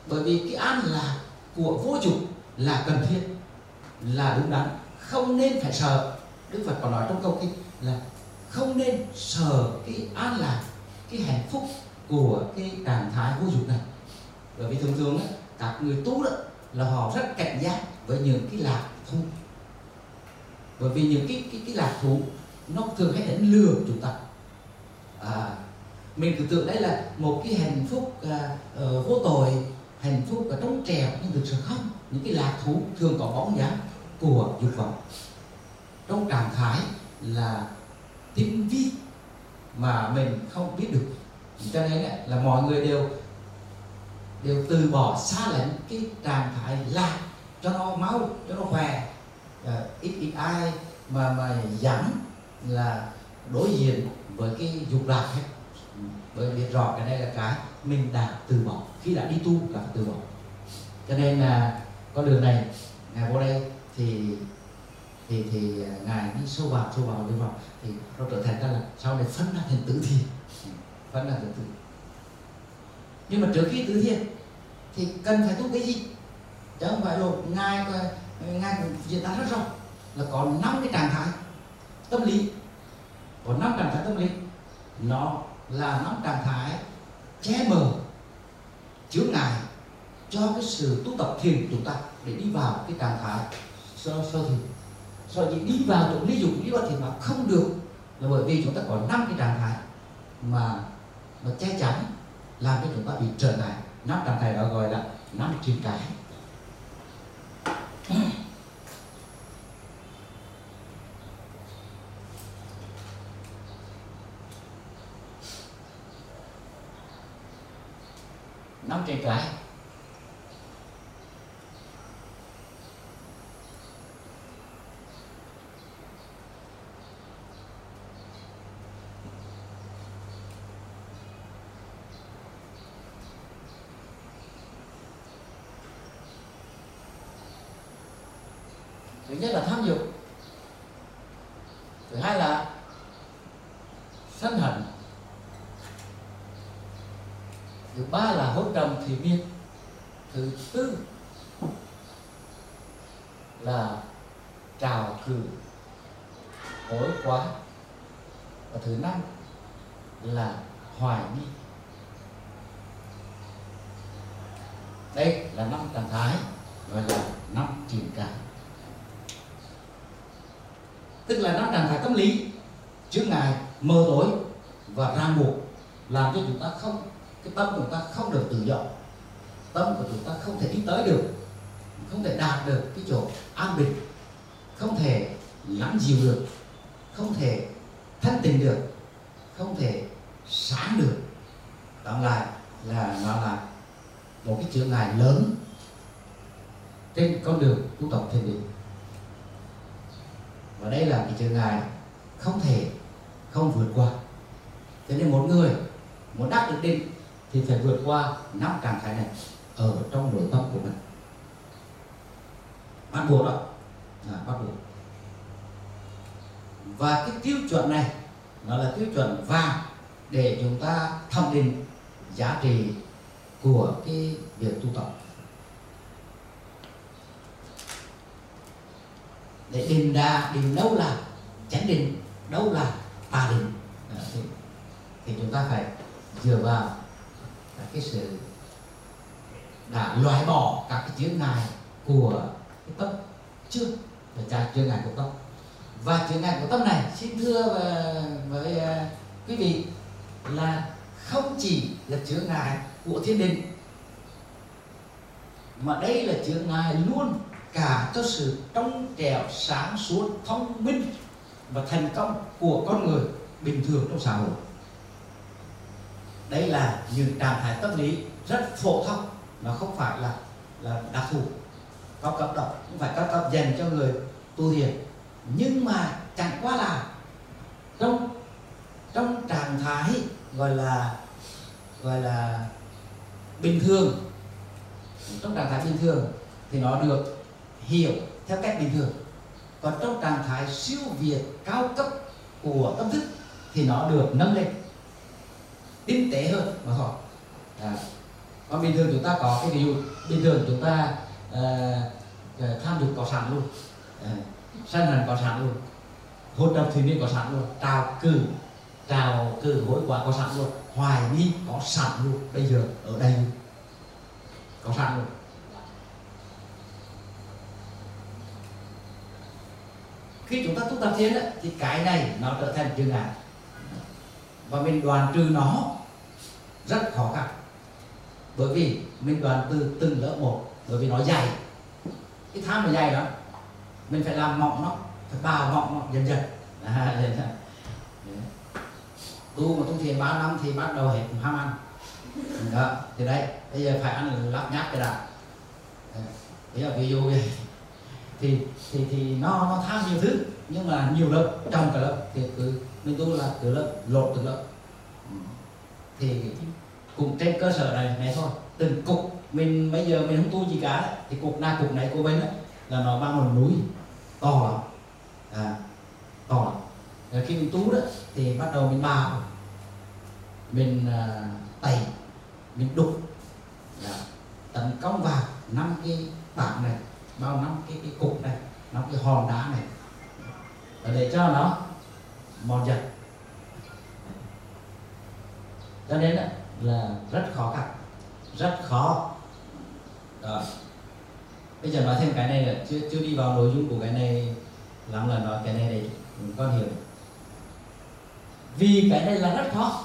A: Bởi vì cái an lạc của vô chủ là cần thiết là đúng đắn. Không nên phải sợ. Đức phật còn nói trong câu kinh là không nên sợ cái an lạc cái hạnh phúc của cái trạng thái vô dục này. Bởi vì thường thường á, các người tu đó là họ rất cảnh giác với những cái lạc thú. Bởi vì những cái cái cái lạc thú nó thường hay đánh lừa chúng ta. À, mình cứ tưởng đây là một cái hạnh phúc à, uh, vô tội hạnh phúc và trong trèo nhưng thực sự không. Những cái lạc thú thường có bóng dáng của dục vọng. Trong trạng thái là tinh vi mà mình không biết được cho nên là mọi người đều đều từ bỏ xa lánh cái trạng thái lạc cho nó máu cho nó khỏe. À, ít ít ai mà mà dám là đối diện với cái dục lạc hết. Bởi biết rõ cái này là cái mình đã từ bỏ. Khi đã đi tu là phải từ bỏ. Cho nên là con đường này ngài vô đây thì thì thì à, ngài đi sâu vào sâu vào đi vào thì nó trở thành ra là sau này phân ra thành tử thiền vẫn là tự tử. Nhưng mà trước khi tứ thiền thì cần phải tu cái gì? Chứ không phải rồi ngài ngài cũng diễn tả rất rõ là có năm cái trạng thái tâm lý. Có năm trạng thái tâm lý. Nó là năm trạng thái che mờ, chứa ngại cho cái sự tu tập thiền của chúng ta để đi vào cái trạng thái sơ sơ thiền. Rồi chỉ đi vào chỗ ly dục lý vào thiền mà không được là bởi vì chúng ta có năm cái trạng thái mà nó che chắn, làm cho chúng ta bị trở ngại. Năm trạng thái đó gọi là năm truyền cái. Năm trên cái thứ nhất là tham dục thứ hai là sân hận thứ ba là hốt trầm thì miên thứ tư là trào cử hối quá và thứ năm là hoài nghi đây là năm trạng thái gọi là năm triển cảm tức là năm trạng thái tâm lý chứa ngài mơ tối và ràng buộc làm cho chúng ta không cái tâm của chúng ta không được tự do tâm của chúng ta không thể đi tới được không thể đạt được cái chỗ an bình không thể lắng dịu được không thể thanh tịnh được không thể sáng được tóm lại là nó là một cái chướng ngại lớn trên con đường tu tập thiền định và đây là cái chướng ngại không thể không vượt qua cho nên một người muốn đắc được định thì phải vượt qua năm trạng thái này ở trong nội tâm của mình bắt buộc đó à, bắt buộc và cái tiêu chuẩn này nó là tiêu chuẩn vàng để chúng ta thẩm định giá trị của cái việc tu tập để định đa định đâu là chánh định đâu là tà định à, thì, thì chúng ta phải dựa vào cái sự đã loại bỏ các cái chướng ngại của cái tâm trước và trả chướng ngại của tâm. Và chướng ngại của tâm này, xin thưa với à, quý vị, là không chỉ là chướng ngại của thiên đình, mà đây là chướng ngại luôn cả cho sự trong trẻo sáng suốt thông minh và thành công của con người bình thường trong xã hội. Đây là những trạng thái tâm lý rất phổ thông nó không phải là là đặc thù. Cao cấp đâu không phải cao cấp dành cho người tu thiền nhưng mà chẳng qua là trong trong trạng thái gọi là gọi là bình thường. Trong trạng thái bình thường thì nó được hiểu theo cách bình thường. Còn trong trạng thái siêu việt, cao cấp của tâm thức thì nó được nâng lên, tinh tế hơn mà thôi. À còn bình thường chúng ta có cái ví dụ bình thường chúng ta uh, tham dục có sẵn luôn. Uh, sân hận có sẵn luôn. Hôn đập thủy miên có sẵn luôn. Trào cử trào cử hối quả có sẵn luôn. Hoài nghi có sẵn luôn. Bây giờ ở đây có sẵn luôn. Khi chúng ta tu tập thiền thì cái này nó trở thành chướng ngại. Và mình đoàn trừ nó rất khó khăn bởi vì mình đoàn từ từng lớp một bởi vì nó dày. Cái tham nó dày đó mình phải làm mỏng nó phải bào mỏng nó dần dần. À, tu mà tu thiền ba năm thì bắt đầu hết ham ăn. Đó thì đây bây giờ phải ăn lắp nháp cái đã. Bây giờ ví dụ vậy. Thì thì thì nó nó tham nhiều thứ nhưng mà nhiều lớp trong cả lớp thì cứ mình tu là từ lớp lột từ lớp. Ừ. Thì cũng trên cơ sở này này thôi. Từng cục mình bây giờ mình không tu gì cả. Thì cục na cục này của bên đó là nó bằng một núi to lắm. À, to lắm. Rồi khi mình tu đó thì bắt đầu mình bào. Mình à, tẩy mình đục. Là tấn công vào năm cái bảng này bao năm cái cái cục này năm cái hòn đá này. Để cho nó mòn dần. Cho nên đó là rất khó khăn, rất khó. Đó. bây giờ nói thêm cái này là chưa chưa đi vào nội dung của cái này lắm là nói cái này để con hiểu. Vì cái này là rất khó,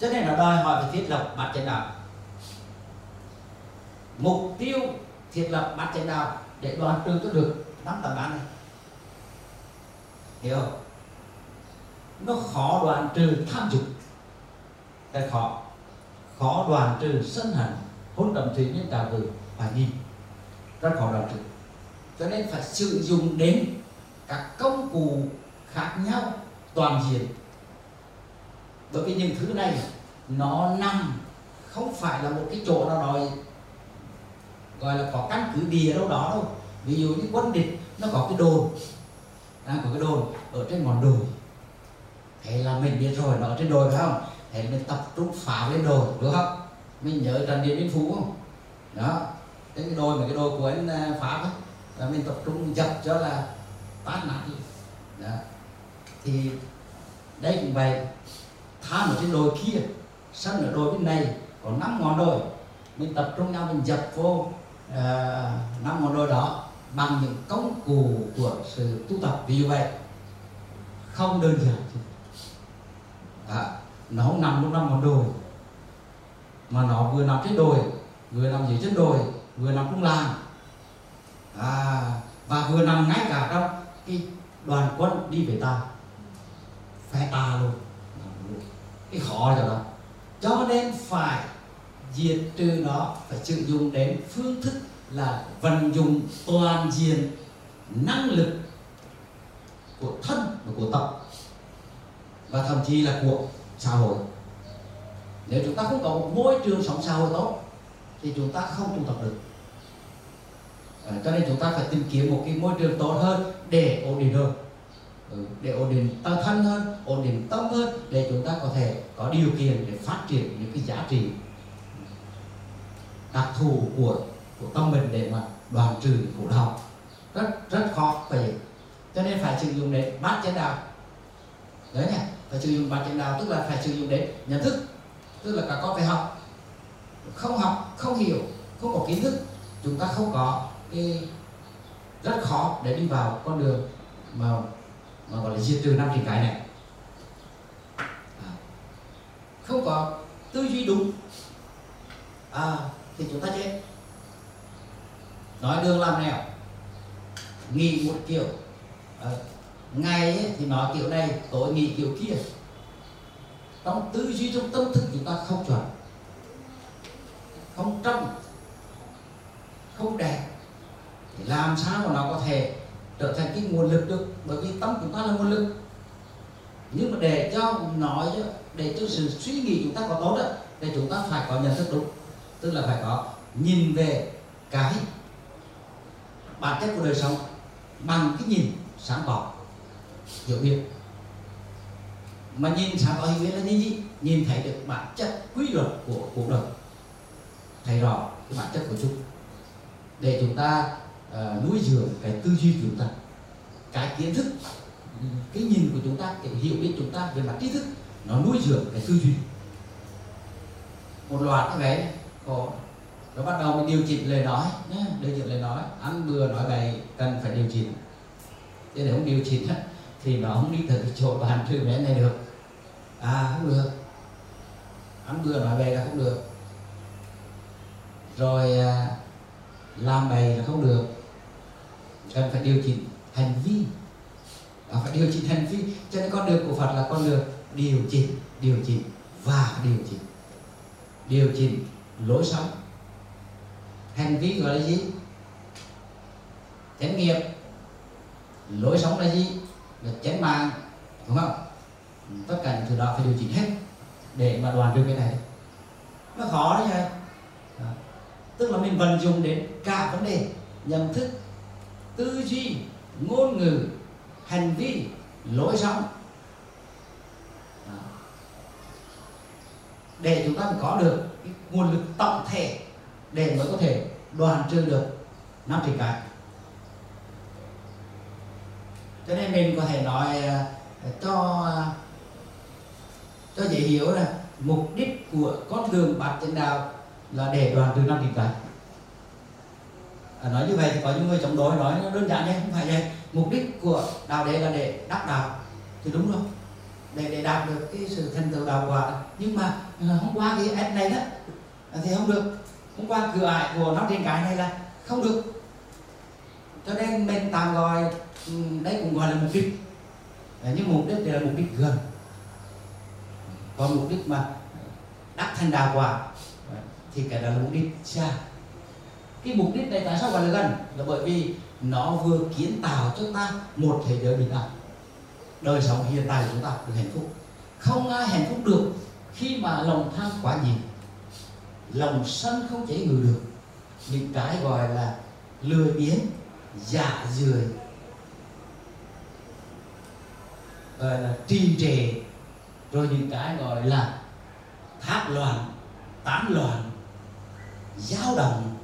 A: cho nên là đòi hỏi phải thiết lập bát chánh đạo. Mục tiêu thiết lập bát chánh đạo để đoàn trừ cho được năm tầng bán này. Hiểu không? Nó khó đoàn trừ tham dục cái khó khó đoàn trừ sân hận, hôn đồng thủy nhân trào từ và nhi rất khó đoàn trừ. Cho nên phải sử dụng đến các công cụ khác nhau, toàn diện. Bởi vì những thứ này, nó nằm không phải là một cái chỗ nào đó, gọi là có căn cứ địa đâu đó đâu. Ví dụ như quân địch, nó có cái đồn. Đang có cái đồn ở trên ngọn đồi. Thế là mình biết rồi, nó ở trên đồi phải không? Thì mình tập trung phá lên đồi đúng không? Mình nhớ trận điện biên phủ không? Đó cái đồi mà cái đồi của anh à, phá ấy là mình tập trung dập cho là tát nát đi. Đó. thì đây cũng vậy. Tham ở trên đồi kia sân ở đồi bên này có năm ngọn đồi. Mình tập trung nhau mình dập vô à, năm uh, ngọn đồi đó bằng những công cụ của sự tu tập. Vì vậy không đơn giản. À, nó không nằm lúc năm một đồi mà nó vừa nằm trên đồi vừa nằm dưới chân đồi vừa nằm trong làng. À, và vừa nằm ngay cả trong cái đoàn quân đi về ta. Phe ta luôn. Cái khó rồi đó cho nên phải diệt trừ nó phải sử dụng đến phương thức là vận dụng toàn diện năng lực của thân và của tộc và thậm chí là của xã hội. Nếu chúng ta không có một môi trường sống xã hội tốt thì chúng ta không tu tập được. À, cho nên chúng ta phải tìm kiếm một cái môi trường tốt hơn để ổn định hơn. Ừ, để ổn định tâm thân hơn ổn định tâm hơn để chúng ta có thể có điều kiện để phát triển những cái giá trị đặc thù của của tâm mình để mà đoàn trừ khổ đau. Rất rất khó vậy. Cho nên phải sử dụng đến bát chánh đạo. Đấy nhỉ? Phải sử dụng bát chánh đạo tức là phải sử dụng đến nhận thức. Tức là cả con phải học. Không học không hiểu không có kiến thức chúng ta không có cái rất khó để đi vào con đường mà mà gọi là diệt trừ năm trì cái này. À, không có tư duy đúng. À, thì chúng ta chết. Nói đường làm nẻo. Nghĩ một kiểu. À, ngày ấy, thì nói kiểu này tối nghĩ kiểu kia. Trong tư duy trong tâm thức chúng ta không chuẩn không trong không đẹp. Thì làm sao mà nó có thể trở thành cái nguồn lực được? Bởi vì tâm chúng ta là nguồn lực. Nhưng mà để cho nói để cho sự suy nghĩ chúng ta có tốt đó thì chúng ta phải có nhận thức đúng. Tức là phải có nhìn về cái bản chất của đời sống bằng cái nhìn sáng tỏ hiểu biết. Mà nhìn sáng tỏ hiểu biết là nhìn gì nhìn thấy được bản chất quy luật của cuộc đời. Thấy rõ cái bản chất của chúng. Để chúng ta uh, nuôi dưỡng cái tư duy của chúng ta cái kiến thức cái nhìn của chúng ta cái hiểu biết chúng ta về mặt trí thức nó nuôi dưỡng cái tư duy. Một loạt cái đấy có nó bắt đầu mình điều chỉnh lời nói nhé điều chỉnh lời nói. Ăn bừa nói bậy cần phải điều chỉnh. Chứ để không điều chỉnh hết thì nó không đi tới cái chỗ bàn trừ mẹ này được. À không được. Ăn bừa nói về là không được. Rồi à, làm bài là không được. Cần phải điều chỉnh hành vi. À, phải điều chỉnh hành vi. Cho nên con đường của Phật là con đường điều chỉnh điều chỉnh và điều chỉnh. Điều chỉnh lối sống. Hành vi gọi là gì? Chánh nghiệp. Lối sống là gì? Là chén mang đúng không? Ừ, tất cả những thứ đó phải điều chỉnh hết để mà đoàn được cái này. Nó khó đấy nha tức là mình vận dụng đến cả vấn đề nhận thức, tư duy, ngôn ngữ, hành vi, lối sống. Để chúng ta có được cái nguồn lực tổng thể để mới có thể đoàn trừ được năm thì cái cho nên mình có thể nói à, cho cho dễ hiểu là mục đích của con đường bát chánh đạo là để đoàn từ năm điểm cái à, nói như vậy thì có những người chống đối nói nó đơn giản nhé không phải vậy. Mục đích của đạo đế là để đắc đạo thì đúng rồi. Để để đạt được cái sự thành tựu đạo quả. Nhưng mà à, hôm qua cái ad này đó à, thì không được. Hôm qua cửa ải của nó trên cái này là không được. Cho nên mình tạm gọi Ừ, đấy cũng gọi là mục đích. Ờ, nhưng mục đích là mục đích gần. Còn mục đích mà đắc thành đạo quả ờ, thì cái đó là mục đích xa. Cái mục đích này tại sao gọi là gần? Là bởi vì nó vừa kiến tạo cho ta một thế giới bình đẳng, đời sống hiện tại của chúng ta được hạnh phúc. Không ai hạnh phúc được khi mà lòng tham quá nhiều. Lòng sân không chế ngự được. Những cái gọi là lười biếng giả dười gọi là trì trệ. Rồi những cái gọi là thác loạn tán loạn dao động.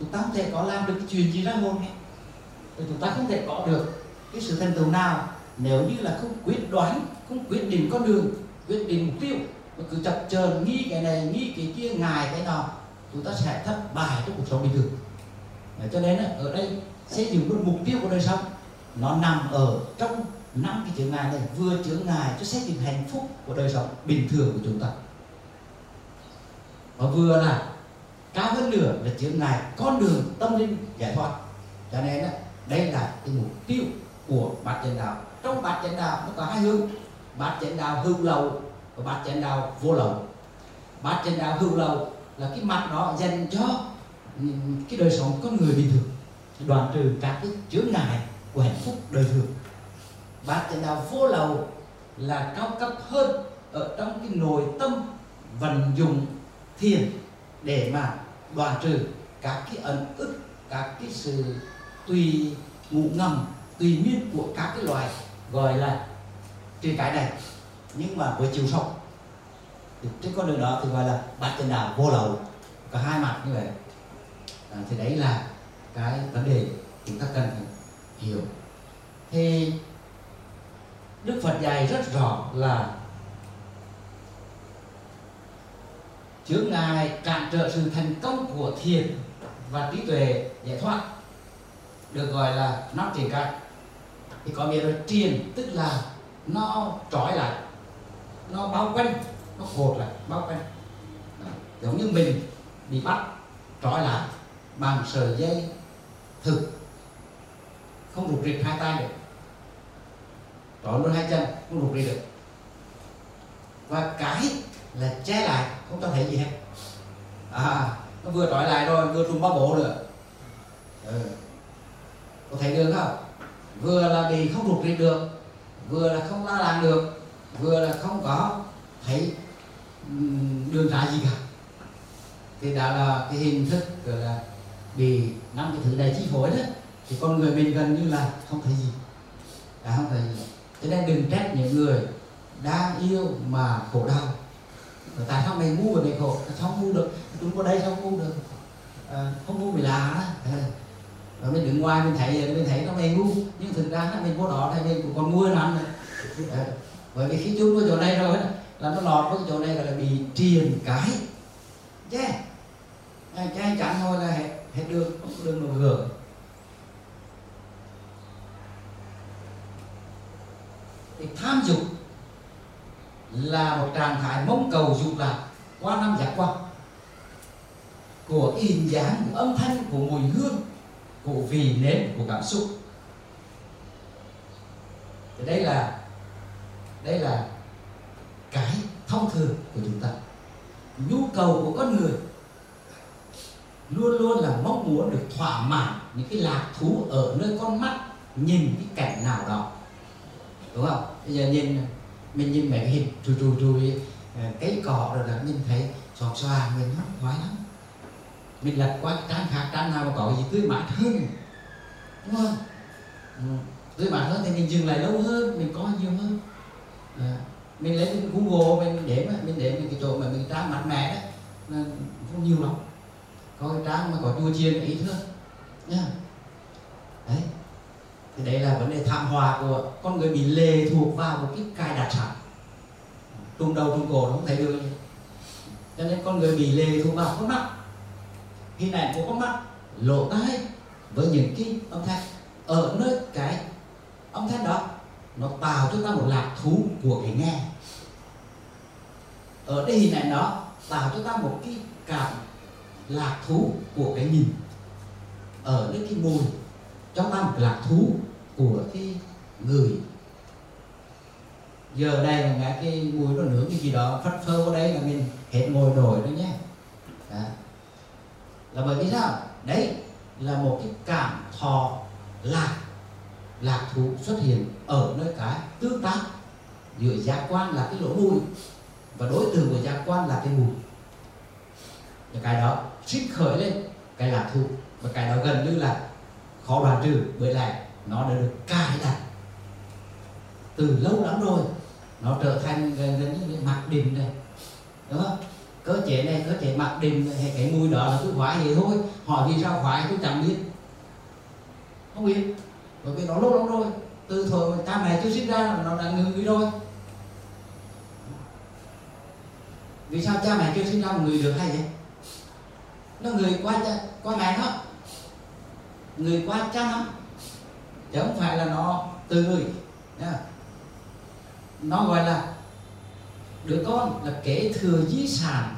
A: Chúng ta không thể có làm được cái chuyện gì ra môn này. Rồi chúng ta không thể có được cái sự thành tựu nào nếu như là không quyết đoán không quyết định con đường quyết định mục tiêu. Mà cứ chập chờn nghi cái này nghi cái kia ngài cái nọ chúng ta sẽ thất bại trong cuộc sống bình thường. Đấy, cho nên ở đây xây dựng một mục tiêu của đời sống nó nằm ở trong năm cái chữ ngài này vừa chữ ngài cho xét dựng hạnh phúc của đời sống bình thường của chúng ta. Và vừa là cao hơn nữa là chữ ngài con đường tâm linh giải thoát. Cho nên đây là cái mục tiêu của bát chánh đạo. Trong bát chánh đạo nó có hai hướng. Bát chánh đạo hữu lậu và bát chánh đạo vô lậu. Bát chánh đạo hữu lậu là cái mặt đó dành cho cái đời sống con người bình thường. Đoạn trừ các cái chướng ngại của hạnh phúc đời thường bát chánh đạo vô lậu là cao cấp hơn ở trong cái nội tâm vận dụng thiền để mà đoạn trừ các cái ẩn ức các cái sự tùy ngụ ngầm tùy miên của các cái loài gọi là trên cái này. Nhưng mà với chiều sâu trên con đường đó thì gọi là bát chân đạo vô lậu có hai mặt như vậy. À, thì đấy là cái vấn đề chúng ta cần hiểu. Thì đức phật dạy rất rõ là chướng ngại cản trở sự thành công của thiền và trí tuệ giải thoát, được gọi là nó triển cạn thì có nghĩa là triền, tức là nó trói lại, nó bao quanh, nó cột lại, bao quanh. Giống như mình bị bắt, trói lại bằng sợi dây thực, không rụt rịch hai tay được trói luôn hai chân không rụt đi được. Và cái là che lại, không có thấy gì hết. À nó vừa trói lại rồi, vừa trùng bao bộ nữa. Ừ. có thấy được không? Vừa là bị không rụt đi được, vừa là không la làm được, vừa là không có thấy đường ra gì cả. Thì đó là cái hình thức, gọi là, bị năm cái thứ này chi phối đó. Thì con người mình gần như là không thấy gì. Đã không thấy gì cho nên đừng trách những người đang yêu mà khổ đau. Tại sao mày ngu và mày khổ sao không ngu được chúng có đây sao không ngu được. À, không ngu vì là đó à. rồi mình đứng ngoài mình thấy mình thấy nó mày ngu nhưng thực ra nó mình vô đó thì mình cũng còn ngu hơn hắn à, bởi vì khi chung vào chỗ này rồi là nó lọt vào chỗ này gọi là bị triền cái. Yeah à, cái chẳng thôi là hết hết đường không có đường nào hưởng thì tham dục là một trạng thái mong cầu dục lạc qua năm giác quan của hình dáng của âm thanh, của mùi hương, của vị nếm của cảm xúc. Thì đây là đây là cái thông thường của chúng ta. Nhu cầu của con người luôn luôn là mong muốn được thỏa mãn những cái lạc thú ở nơi con mắt, nhìn cái cảnh nào đó. Đúng không? Bây giờ nhìn mình nhìn mấy cái hình trù trù trù à, cái cỏ rồi là mình thấy xoạc xòa mình nó khoái lắm. Mình lật qua trang khác trang nào mà có gì tươi mát hơn. Đúng không? Ừ. tươi mát hơn thì mình dừng lại lâu hơn mình có nhiều hơn. À, mình lấy google mình để mà mình để cái chỗ mà mình trang mát mẻ đó là không nhiều lắm. Có cái trang mà có chua chiên ít hơn nha đấy thì đây là vấn đề thảm họa của con người bị lệ thuộc vào một cái cài đặt sẵn. Trung đầu trung cổ nó không thấy được. Gì cho nên con người bị lệ thuộc vào con mắt. Hình ảnh của con mắt lộ tai với những cái âm thanh. Ở nơi cái âm thanh đó, nó tạo cho ta một lạc thú của cái nghe. Ở đây hình ảnh đó tạo cho ta một cái cảm lạc thú của cái nhìn. Ở nơi cái mùi cho ta một lạc thú của cái người. Giờ đây là ngã cái mùi nó nướng cái gì đó phát phơ ở đây là mình hết ngồi nổi đó nhé. Đó. là bởi vì sao? Đấy là một cái cảm thọ lạc lạc thú xuất hiện ở nơi cái tương tác giữa giác quan là cái lỗ mùi và đối tượng của giác quan là cái mùi. Và cái đó trích khởi lên, cái lạc thú. Và cái đó gần như là khó đoạn trừ bởi lại nó đã được cài đặt. Từ lâu lắm rồi, nó trở thành gần gần như mặc định này, đúng không? Cơ chế này, cơ chế mặc định hay cái mùi đó là cứ khoái vậy thôi hỏi vì sao khoái tôi chẳng biết. Không biết, bởi vì nó lâu lắm rồi, từ thời cha mẹ chưa sinh ra nó đã ngừng rồi. Vì sao cha mẹ chưa sinh ra một người được hay vậy? Nó người qua cha, qua mẹ nó người qua cha nó chứ không phải là nó từ người, nha. nó gọi là đứa con là kế thừa di sản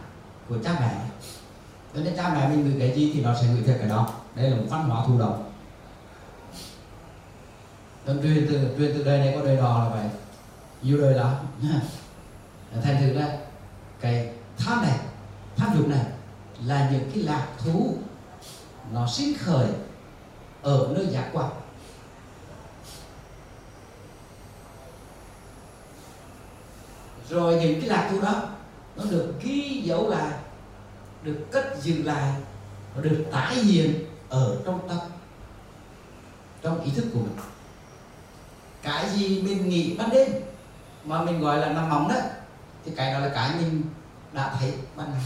A: của cha mẹ. Cho nên cha mẹ mình gửi cái gì thì nó sẽ gửi theo cái đó. Đây là một văn hóa thụ động. Tâm truyền từ truyền từ đời này có đời đó là vậy. Nhiều đời lắm thành thử ra, cái tham này, tham dục này là những cái lạc thú nó sinh khởi ở nơi giác quan. Rồi những cái lạc thú đó, nó được ghi dấu lại, được cất giữ lại, nó được tái hiện ở trong tâm, trong ý thức của mình. Cái gì mình nghĩ ban đêm mà mình gọi là nằm mộng đó, thì cái đó là cái mình đã thấy ban ngày.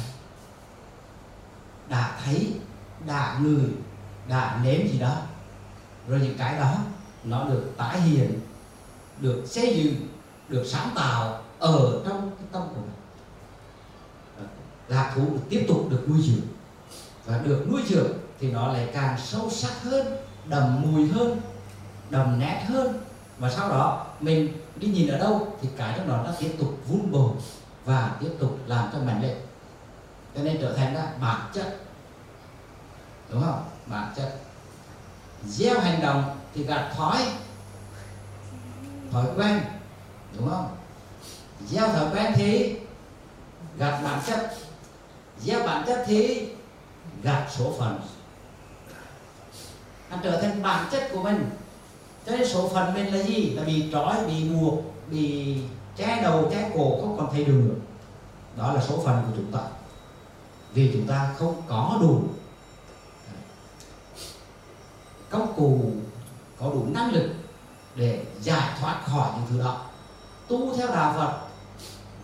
A: Đã thấy, đã người đã nếm gì đó rồi những cái đó, nó được tái hiện, được xây dựng, được sáng tạo ở trong cái tâm của mình. Lạc thú tiếp tục được nuôi dưỡng và được nuôi dưỡng thì nó lại càng sâu sắc hơn, đầm mùi hơn, đầm nét hơn. Và sau đó, mình đi nhìn ở đâu thì cái trong đó nó tiếp tục vun bồi và tiếp tục làm cho mạnh lên. Cho nên trở thành ra bản chất. Đúng không? Bản chất gieo hành động thì gặt thói. Thói quen, đúng không? Gieo thói quen thì gặt bản chất. Gieo bản chất thì gặt số phận. Nó trở thành bản chất của mình. Cho nên số phận mình là gì? Là bị trói, bị buộc, bị che đầu, che cổ, không còn thấy đường nữa. Đó là số phận của chúng ta. Vì chúng ta không có đủ công cụ có đủ năng lực để giải thoát khỏi những thứ đó. Tu theo đạo Phật,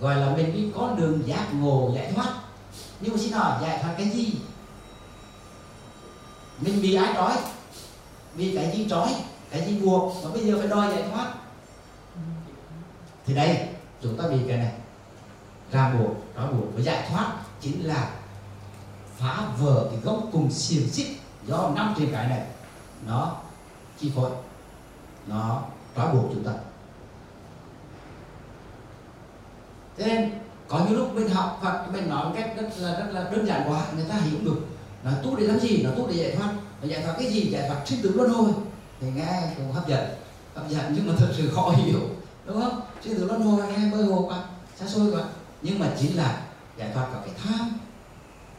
A: gọi là mình đi con đường giác ngộ, giải thoát. Nhưng mà xin hỏi, giải thoát cái gì? Mình bị ai trói? Bị cái gì trói? Cái gì buộc? Mà bây giờ phải đòi giải thoát. Thì đây, chúng ta bị cái này. Ra buộc trói buộc và giải thoát chính là phá vỡ cái gốc cùng xiềng xích do năm trên cái này nó chi phối. Nó trói buộc chúng ta. Thế nên, có những lúc mình học Phật mình nói một cách rất là rất là đơn giản quá, người ta hiểu được là tu để làm gì, là tu để giải thoát. Và giải thoát cái gì? Giải thoát sinh tử luân hồi. Thì nghe cũng hấp dẫn. Hấp dẫn nhưng mà thật sự khó hiểu, đúng không? Sinh tử luân hồi, nghe mơ hồ quá, xa xôi quá. Nhưng mà chính là giải thoát cả cái tham,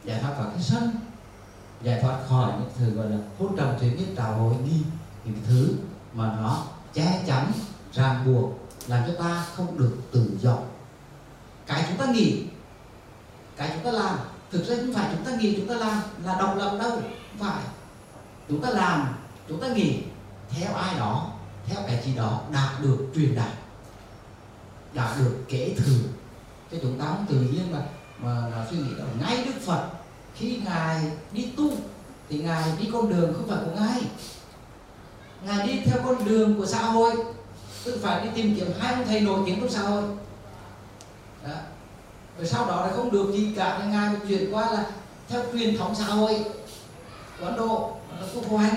A: giải thoát cả cái sân giải thoát khỏi những thứ gọi là hôn trầm chuyển nhất trào hồi nghi những thứ mà nó che chắn, ràng buộc, làm cho ta không được tự do. Cái chúng ta nghĩ, cái chúng ta làm, thực ra không phải chúng ta nghĩ chúng ta làm là độc lập đâu, không phải. Chúng ta làm, chúng ta nghĩ theo ai đó, theo cái gì đó đạt được truyền đạt đã được kể thừa. Cho chúng ta không tự nhiên mà mà suy nghĩ đó ngay đức phật khi ngài đi tu, thì ngài đi con đường không phải của ngài. Ngài đi theo con đường của xã hội, tức phải đi tìm kiếm hai ông thầy nổi tiếng trong xã hội. Đó. rồi sau đó là không được gì cả, nên ngài chuyển qua là theo truyền thống xã hội. Của ấn độ nó quốc hoàng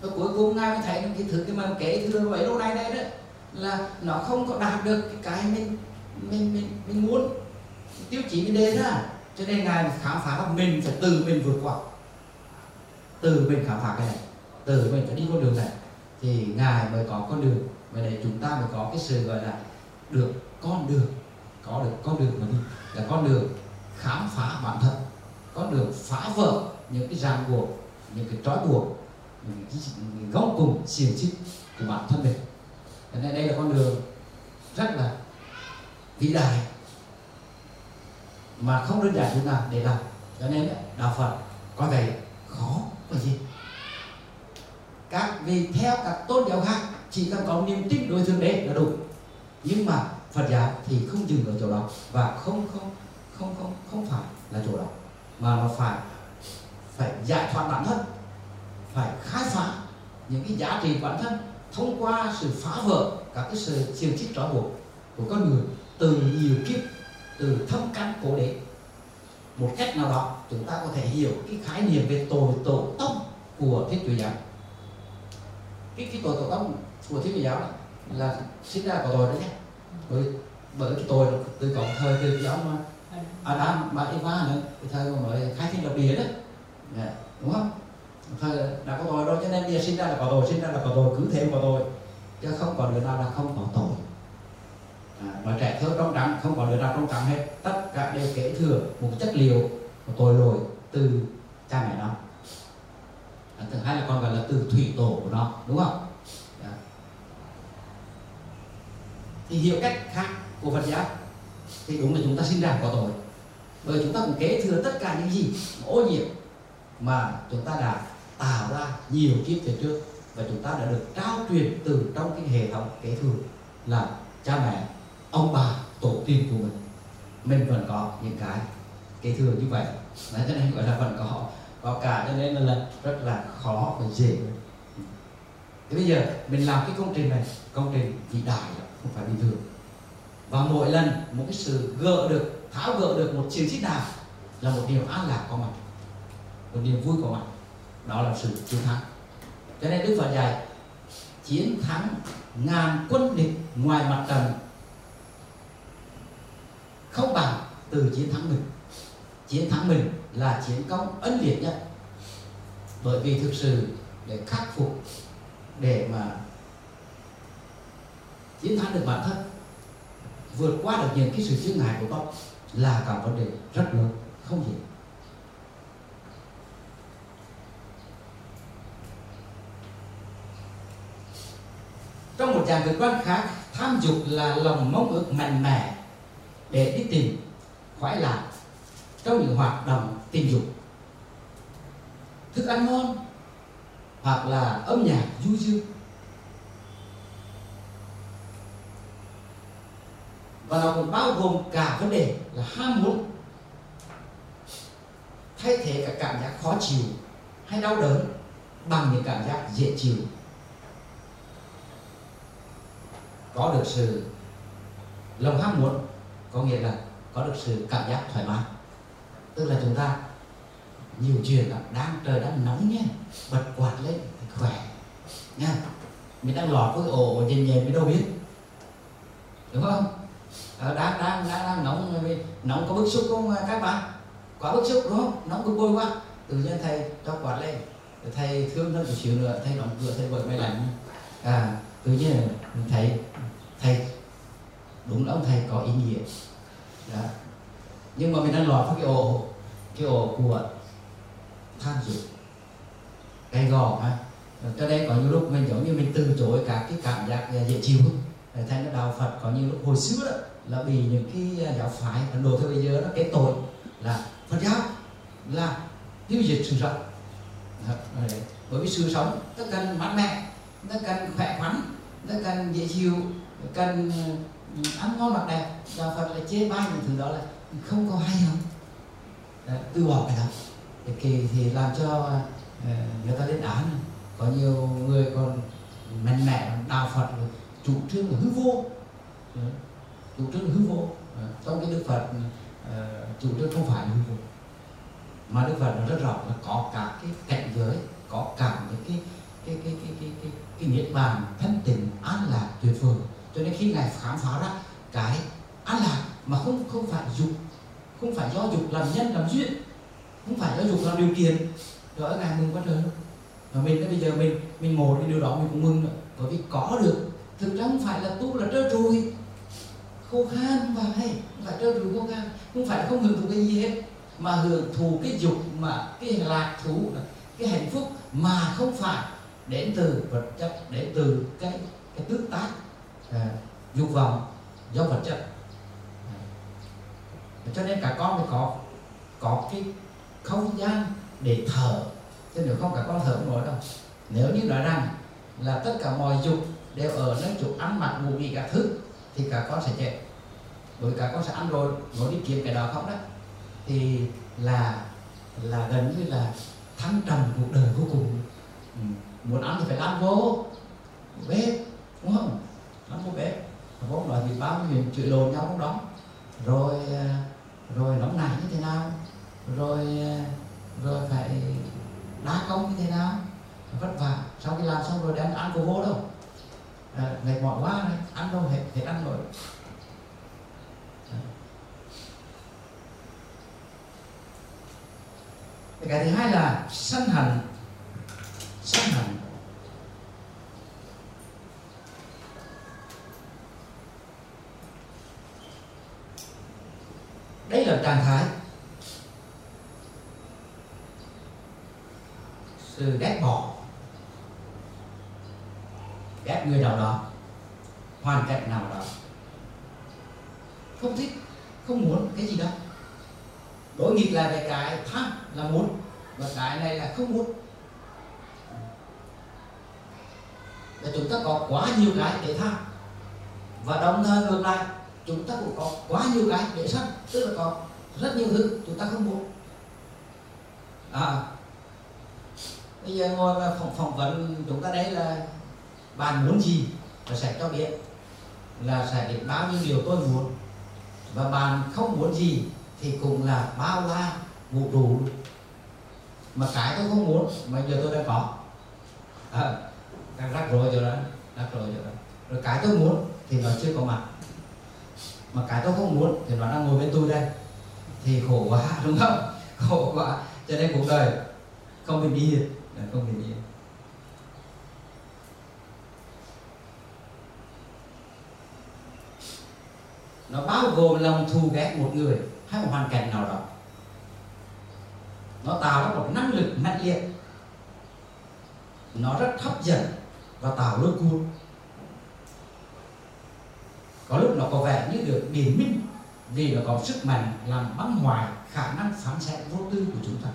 A: và rồi cuối cùng ngài mới thấy cái thứ cái mà kể thừa vậy lâu nay đây đó, là nó không có đạt được cái mình mình mình mình muốn, tiêu chí mình đề ra cho nên ngài khám phá là mình phải từ mình vượt qua. Từ mình khám phá cái này từ mình phải đi con đường này thì ngài mới có con đường. Và để chúng ta mới có cái sự gọi là được con đường có được con đường mà đi. Là con đường khám phá bản thân con đường phá vỡ những cái ràng buộc những cái trói buộc những cái, góc cùng xiềng xích của bản thân mình. Cho nên đây là con đường rất là vĩ đại mà không đơn giản chúng ta để làm cho nên đạo phật có vậy khó là gì các vì theo các tôn giáo khác chỉ cần có niềm tin đối thượng đế là đủ. Nhưng mà phật giáo thì không dừng ở chỗ đó và không không không không không phải là chỗ đó, mà nó phải phải giải thoát bản thân, phải khai phá những cái giá trị bản thân thông qua sự phá vỡ các cái sự xiềng trích trói buộc của con người từ nhiều kiếp từ thâm căn cổ đế. Một cách nào đó chúng ta có thể hiểu cái khái niệm về tội tổ tông của thiên chúa giáo. Cái cái tội tổ tông của thiên chúa giáo là, là sinh ra có tội đấy nhé. Bởi bởi cái tội từ cộng thời từ giáo mà. Adam và Eva nữa cái thời mà mới khai thiên lập địa đó. Dạ, đúng không? Thời đã có tội rồi cho nên bây giờ sinh ra là có tội sinh ra là có tội cứ thêm có tội chứ không còn đứa nào là không có tội à, nói trẻ thơ trong trắng không có đứa nào trong trắng hết. Tất cả đều kế thừa một chất liệu một tội lỗi từ cha mẹ nó. À, thứ hai là còn gọi là từ thủy tổ của nó đúng không? Đó. thì hiểu cách khác của Phật giáo. Thì đúng là chúng ta sinh ra có tội. Bởi chúng ta cũng kế thừa tất cả những gì ô nhiễm mà chúng ta đã tạo ra nhiều kiếp về trước. Và chúng ta đã được trao truyền từ trong cái hệ thống kế thừa là cha mẹ ông bà tổ tiên của mình mình vẫn có những cái kế thừa như vậy. Đấy, cho nên gọi là vẫn có có cả cho nên là rất là khó và dễ. Thế bây giờ mình làm cái công trình này công trình vĩ đại không phải bình thường. Và mỗi lần một cái sự gỡ được tháo gỡ được một chiến xích nào là một điều an lạc có mặt một niềm vui có mặt. Đó là sự chiến thắng. Cho nên đức phật dạy chiến thắng ngàn quân địch ngoài mặt trận không bằng từ chiến thắng mình. Chiến thắng mình là chiến công ân liệt nhất. Bởi vì thực sự để khắc phục, để mà chiến thắng được bản thân, vượt qua được những cái sự chướng ngại của con là cả vấn đề rất lớn, không dễ trong một dạng cực quan khác, tham dục là lòng mong ước mạnh mẽ để đi tìm, khoái lạc, trong những hoạt động tình dục. Thức ăn ngon, hoặc là âm nhạc du dương. Và nó còn bao gồm cả vấn đề là ham muốn, thay thế cả cảm giác khó chịu hay đau đớn bằng những cảm giác dễ chịu. Có được sự lòng ham muốn có nghĩa là có được sự cảm giác thoải mái. Tức là chúng ta nhiều chuyện là đang trời đang nóng nhé bật quạt lên khỏe nha. Mình đang lọt với ổ nhẹ nhẹ mình đâu biết. Đúng không? À, đang đang đang đang nóng nóng có bức xúc không các bạn? Quá bức xúc đúng không? Nóng bực bôi quá. Tự nhiên thầy cho quạt lên thầy thương hơn một xíu nữa thầy đóng cửa thầy vội máy lạnh à tự nhiên thầy thầy đúng là ông thầy có ý nghĩa. Đó. nhưng mà mình đang lọt vào cái ổ cái ổ của tham dục gay gò ha. Cho nên có những lúc mình giống như mình từ chối các cái cảm giác dễ chịu. Thành nó đạo Phật có những lúc hồi xưa đó là bị những cái giáo phái, Ấn Độ thời bây giờ nó cái tội là Phật giáo là tiêu diệt sự sống bởi vì sự sống nó cần mát mẻ nó cần khỏe khoắn, nó cần dễ chịu, cần ăn ngon mặc đẹp đạo Phật là chế bai những thứ đó là không có hay lắm đã từ bỏ cái đó. Thì, thì làm cho uh, người ta lên án. Có nhiều người còn mạnh mẽ đạo Phật chủ trương là hư vô. Ờ, chủ trương hư vô. Ờ, trong cái Đức Phật uh, chủ trương không phải là hư vô. Mà Đức Phật nó rất rõ là có cả cái cảnh giới có cả những cái cái cái cái cái cái, cái niết bàn thanh tịnh an lạc tuyệt vời cho nên khi ngài khám phá ra cái an lạc mà không không phải dục, không phải do dục làm nhân, làm duyên, không phải do dục làm điều kiện rồi ngài mừng quá trời. Và mình bây giờ mình mình ngồi cái điều đó mình cũng mừng nữa bởi vì có được, thực ra không phải là tu là trơ trụi. Khô khan không phải không phải trơ trụi khô khan, không phải là không hưởng thụ cái gì hết, mà hưởng thụ cái dục, mà cái lạc thú, cái hạnh phúc mà không phải đến từ vật chất, đến từ cái cái tương tác à, dục vọng do vật chất. À. cho nên cả con phải có có cái không gian để thở. Chứ nếu không cả con thở không nổi đâu. Nếu như nói rằng là tất cả mọi dục đều ở nơi chỗ ăn mặc ngủ nghỉ cả thứ thì cả con sẽ chết. Bởi cả con sẽ ăn rồi ngồi đi kiếm cái đó không đó. Thì là là gần như là thăng trầm cuộc đời vô cùng. Ừ. muốn ăn thì phải ăn vô bếp đúng không? Nó vô bếp vốn nói thì bao nhiêu chuyện lộn nhau cũng đó rồi à, rồi nóng nảy như thế nào? Rồi à, rồi phải đá công như thế nào? Vất vả. Sau khi làm xong rồi đem ăn của vô đâu? À, mỏi quá này ăn đâu hết hết ăn rồi. Cái thứ hai là sân hận. Sân hận. Đấy là trạng thái. Sự ghét bỏ. Ghét người nào đó. Hoàn cảnh nào đó. Không thích, không muốn cái gì đó. đối nghịch là về cái tham là muốn, và cái này là không muốn. Và chúng ta có quá nhiều cái để tham. Và đồng thời ngược lại chúng ta cũng có quá nhiều cái để sẵn, tức là có rất nhiều thứ chúng ta không muốn à bây giờ ngồi mà phỏng, phỏng vấn chúng ta đấy là bạn muốn gì và sẽ cho biết là sẽ đến bao nhiêu điều tôi muốn. Và bạn không muốn gì thì cũng là bao la vũ trụ. Mà cái tôi không muốn mà giờ tôi đã có. À, đang rắc rối rồi đó rắc rối rồi đó. Rồi cái tôi muốn thì nó chưa có mặt mà cái tôi không muốn thì nó đang ngồi bên tôi đây. Thì khổ quá, đúng không? Khổ quá. Cho nên cuộc đời không bình yên không bình yên nó bao gồm lòng thù ghét một người hay một hoàn cảnh nào đó. Nó tạo ra một năng lực mạnh liệt. Nó rất hấp dẫn và tạo lôi cuốn có lúc nó có vẻ như được điển minh vì nó có sức mạnh làm băng hoại khả năng phán xét vô tư của chúng ta.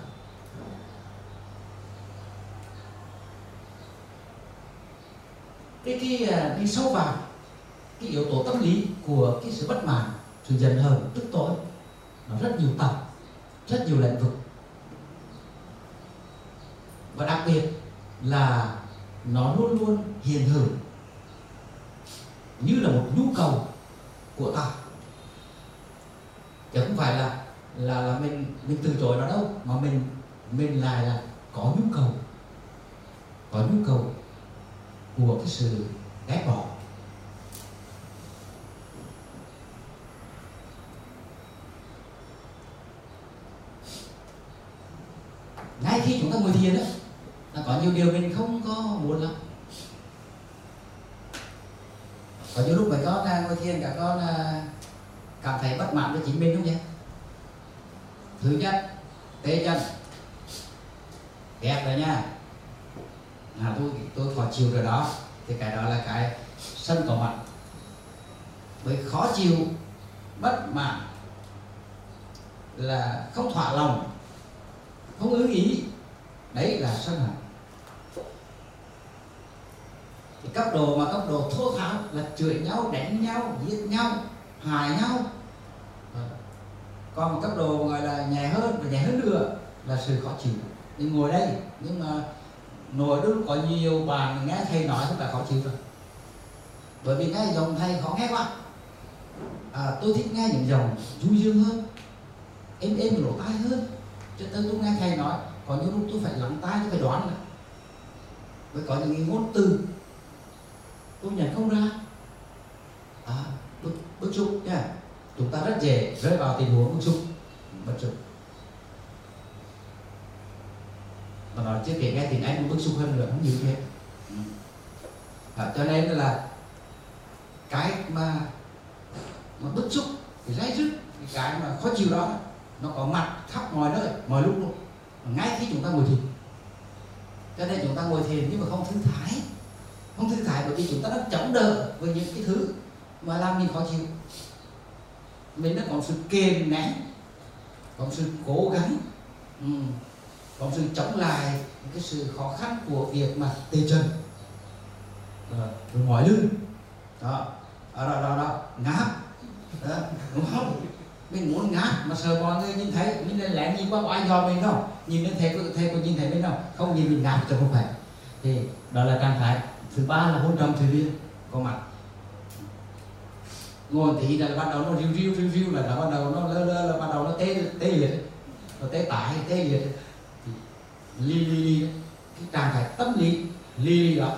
A: Cái cái à, đi sâu vào cái yếu tố tâm lý của cái sự bất mãn, sự giận hờn, tức tối. Nó rất nhiều tầng rất nhiều lĩnh vực. Và đặc biệt là nó luôn luôn hiện hữu như là một nhu cầu của ta. Chứ không phải là là là mình mình từ chối nó đâu, mà mình mình lại là có nhu cầu, có nhu cầu của cái sự ghét bỏ. Ngay khi chúng ta ngồi thiền đó, là có nhiều điều mình không có muốn lắm có những lúc mà con à, ngồi thiền cả con cảm thấy bất mãn với chính mình không nhỉ? Thứ nhất tế chân. Ghét rồi nha. À, tôi tôi khó chịu rồi đó. Thì cái đó là cái sân có mặt. Với khó chịu bất mãn là không thỏa lòng không ưng ý. Đấy là sân hận thì cấp độ mà cấp độ thô tháo là chửi nhau đánh nhau giết nhau hại nhau. Còn cấp độ gọi là nhẹ hơn và nhẹ hơn nữa là sự khó chịu. Mình ngồi đây nhưng mà ngồi đó có nhiều bạn nghe thầy nói cũng là khó chịu rồi. Bởi vì nghe dòng thầy khó nghe quá. À, tôi thích nghe những dòng vui dương hơn êm êm lỗ tai hơn. Cho tới tôi nghe thầy nói có những lúc tôi phải lắng tai tôi phải đoán là với có những ngôn từ tôi nhận không ra. À, bức, bức xúc nha chúng ta rất dễ rơi vào tình huống bức xúc bất xúc mà nói chưa kể nghe tiếng anh bức xúc hơn nữa không như thế. Ừ. À, cho nên là cái mà mà bức xúc thì dây dứt cái mà khó chịu đó nó có mặt khắp mọi nơi mọi lúc luôn. Ngay khi chúng ta ngồi thiền. Cho nên chúng ta ngồi thiền nhưng mà không thư thái không thư thái bởi vì chúng ta đang chống đỡ với những cái thứ mà làm mình khó chịu mình đã có sự kiềm nén có sự cố gắng ừ. có sự chống lại cái sự khó khăn của việc mà tê chân ờ, rồi ngoài lưng đó đó đó đó, đó. ngáp đó. đúng không mình muốn ngáp mà sợ mọi người nhìn thấy mình lên lẽ nhìn qua có ai dò mình không nhìn lên thầy thầy có nhìn thấy mình không không nhìn mình ngáp cho không phải thì đó là trạng thái thứ ba là hôn trầm thủy liên. Có mặt. Ngồi tí là bắt đầu nó riu riu riu riu là nó bắt đầu nó lơ lơ là bắt đầu nó tê tê liệt. Nó tê tải tê liệt. Thì li li li cái trạng thái tâm lý li li đó